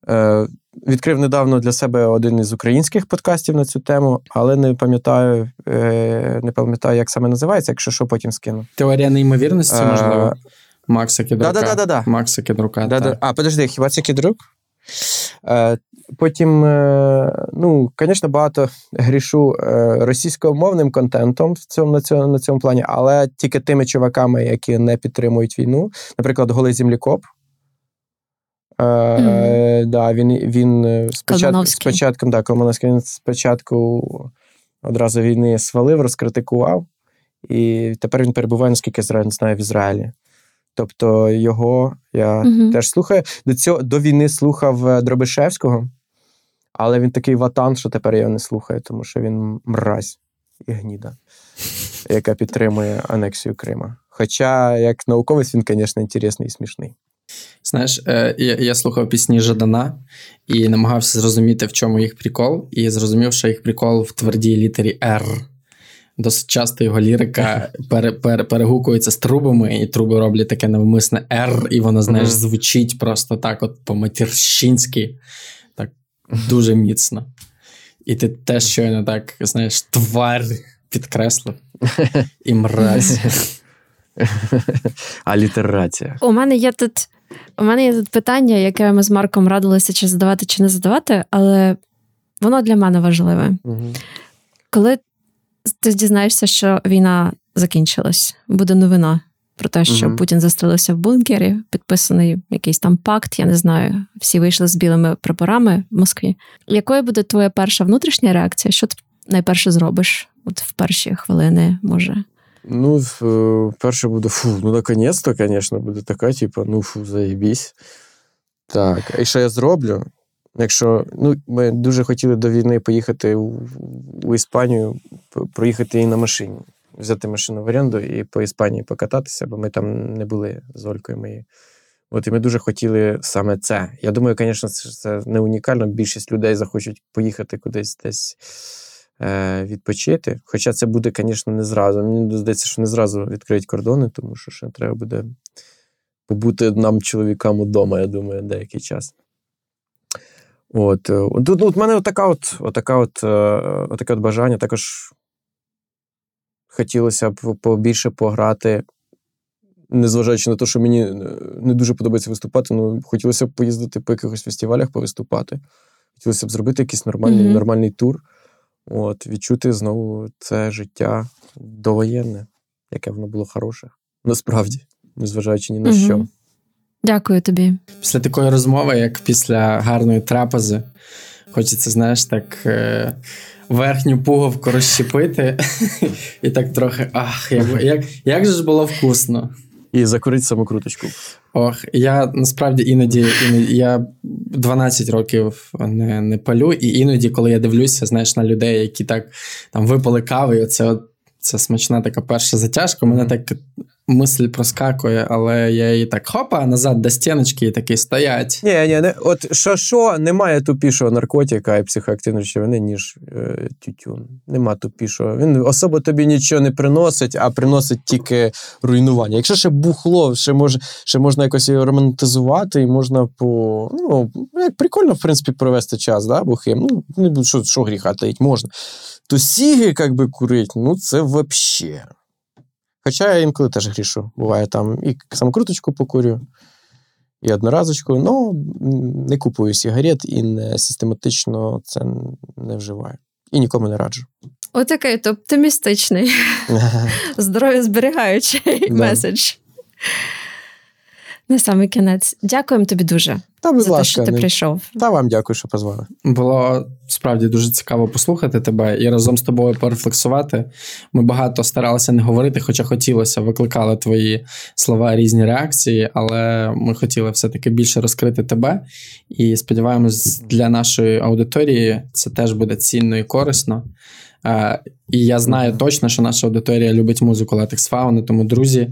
е, відкрив недавно для себе один із українських подкастів на цю тему, але не пам'ятаю, е, не пам'ятаю, як саме називається, якщо що, потім скину. Теорія неймовірності, Е, можливо. Макса Кідрука. Да-да-да-да-да. Макса Кідрука. Да, да. А, подожди, хіба це кідрук? Е, потім, ну, звісно, багато грішу російськомовним контентом в цьому, на, цьому, на цьому плані, але тільки тими чуваками, які не підтримують війну. Наприклад, Голий землікоп. Е, да, він, він е, спочатку, спочатку, да, Колмановський, він спочатку одразу війни свалив, розкритикував, і тепер він перебуває, наскільки я знаю, в Ізраїлі. Тобто його я Мгм. теж слухаю. До цього до війни слухав е, Дробишевського, але він такий ватан, що тепер я його не слухаю, тому що він мразь і гніда, яка підтримує анексію Крима. Хоча, як науковець, він, звісно, інтересний і смішний. Знаєш, е, я, я слухав пісні Жадана і намагався зрозуміти, в чому їх прикол, і зрозумів, що їх прикол в твердій літері R. Досить часто його лірика *laughs* пере, пере, перегукується з трубами, і труби роблять таке навмисне R, і воно, знаєш, звучить просто так, от по-матірщинськи, так дуже міцно. І ти теж щойно так, знаєш, тварь підкреслив *laughs* і мразь. *laughs* А літерація. У мене є тут. У мене є тут питання, яке ми з Марком радилися, чи задавати, чи не задавати, але воно для мене важливе. Угу. Коли ти дізнаєшся, що війна закінчилась, буде новина про те, що Мгм. Путін застрелився в бункері, підписаний якийсь там пакт, я не знаю. Всі вийшли з білими прапорами в Москві. Якою буде твоя перша внутрішня реакція? Що ти найперше зробиш? От в перші хвилини, може. Ну, е, перше буде фу, ну наконець-то, звісно, буде така, типу, ну фу, заєбісь. Так, і що я зроблю? Якщо ну, ми дуже хотіли до війни поїхати у, Іспанію, проїхати і на машині, взяти машину в оренду і по Іспанії покататися, бо ми там не були з Олькою моєю. От і ми дуже хотіли саме це. Я думаю, звісно, це, не унікально. Більшість людей захочуть поїхати кудись десь відпочити. Хоча це буде, звісно, не зразу. Мені здається, що не зразу відкриють кордони, тому що ще треба буде побути нам, чоловікам, удома, я думаю, деякий час. От, е, тут ну, от мене отака от, отака от, е, отаке от бажання. Також хотілося б побільше пограти, незважаючи на те, що мені е, не дуже подобається виступати, ну хотілося б поїздити по якихось фестивалях, повиступати. Хотілося б зробити якийсь нормальний, Мгм. нормальний тур. От, відчути знову це життя довоєнне, яке воно було хороше. Насправді, незважаючи ні на Мгм. що. Дякую тобі. Після такої розмови, як після гарної трапези, хочеться, знаєш, так е, верхню пуговку розщепити *laughs* і так трохи. Ах, як, як, як же ж було вкусно. І закурити самокруточку. Ох, я насправді іноді, іноді я 12 років не, не палю, і іноді, коли я дивлюся, знаєш, на людей, які так там випали кави, і оце от, це смачна така перша затяжка, у мене так мисль проскакує, але я її так хопа назад до стіночки і такий стоять. Ні, ні, не. От що, що немає тупішого наркотика і психоактивної речовини, ніж е, тютюн. Нема тупішого. Він особо тобі нічого не приносить, а приносить тільки руйнування. Якщо ще бухло, ще може, ще можна якось його романтизувати, і можна по ну як прикольно, в принципі, провести час, да, бухим. Ну, не що, що гріха таїть, можна. То сіги, як би курить, ну це вообще. Хоча я інколи теж грішу. Буває там і самокруточку покурю, і одноразочку, ну не купую сигарет і не систематично це не вживаю. І нікому не раджу. Отакий то оптимістичний, *laughs* здоров'я зберігаючий меседж. На самий кінець. Дякуємо тобі дуже Та, будь за те, що ти не- прийшов. та вам дякую, що позвали. Було справді дуже цікаво послухати тебе і разом з тобою порефлексувати. Ми багато старалися не говорити, хоча хотілося, викликали твої слова різні реакції, але ми хотіли все-таки більше розкрити тебе. І сподіваємось, для нашої аудиторії це теж буде цінно і корисно. Е, І я знаю точно, що наша аудиторія любить музику Latex Fauna, тому, друзі,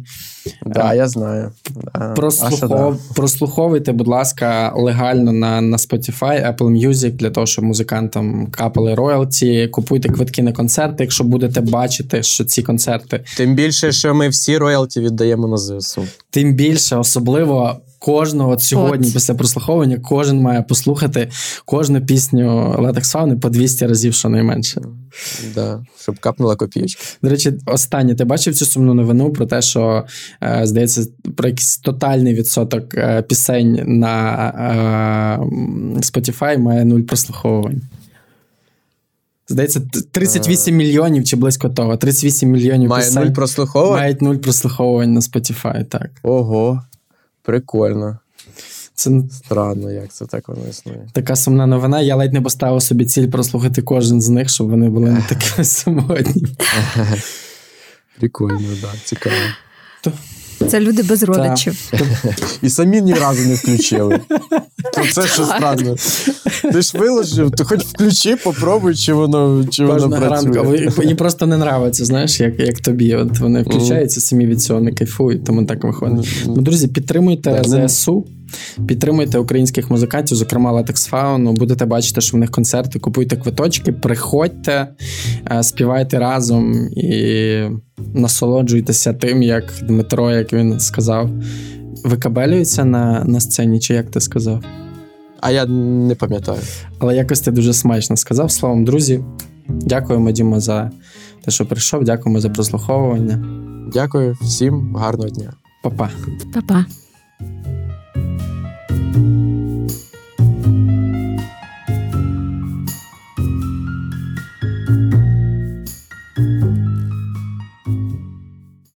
Да, я знаю. Да. Прослухов... А що, Прослуховуйте, будь ласка, легально на, на Spotify, Apple Music для того, щоб музикантам капали роялті. Купуйте квитки на концерти, якщо будете бачити, що ці концерти. Тим більше, що ми всі роялті віддаємо на ЗСУ. Тим більше, особливо кожного от сьогодні, От. після прослуховування, кожен має послухати кожну пісню Latex Fauna по 200 разів, щонайменше. Да. Щоб капнула копійочка. До речі, останнє, ти бачив цю сумну новину про те, що е, здається, про якийсь тотальний відсоток е, пісень на е, Spotify має нуль прослуховувань. Здається, т- 38 мільйонів чи близько того. 38 мільйонів Має пісень нуль прослуховувань? мають нуль прослуховувань на Spotify. Так. Ого. Прикольно. Це Странно, як це так воно існує. така сумна новина. Я ледь не поставив собі ціль прослухати кожен з них, щоб вони були не *laughs* такими самотні. Прикольно, да, цікаво. Це люди без родичів. *laughs* І самі ні разу не включили. То це що странно. Ти ж виложив, то хоч включи, попробуй, чи воно, чи воно працює. Їм просто не нравиться, знаєш, як, як тобі. От вони включаються, самі від цього не кайфують, тому так виходить. Ну, друзі, підтримуйте Так, ну- ЗСУ, підтримуйте українських музикантів, зокрема Latex Faunu. Будете бачити, що в них концерти, купуйте квиточки, приходьте, е, співайте разом і насолоджуйтеся тим, як Дмитро, як він сказав, викабелюється на, на сцені, чи як ти сказав? А я не пам'ятаю. Але якось ти дуже смачно сказав. Словом, друзі, дякуємо, Дімо, за те, що прийшов. Дякуємо за прослуховування. Дякую всім, гарного дня. Па-па. Па-па.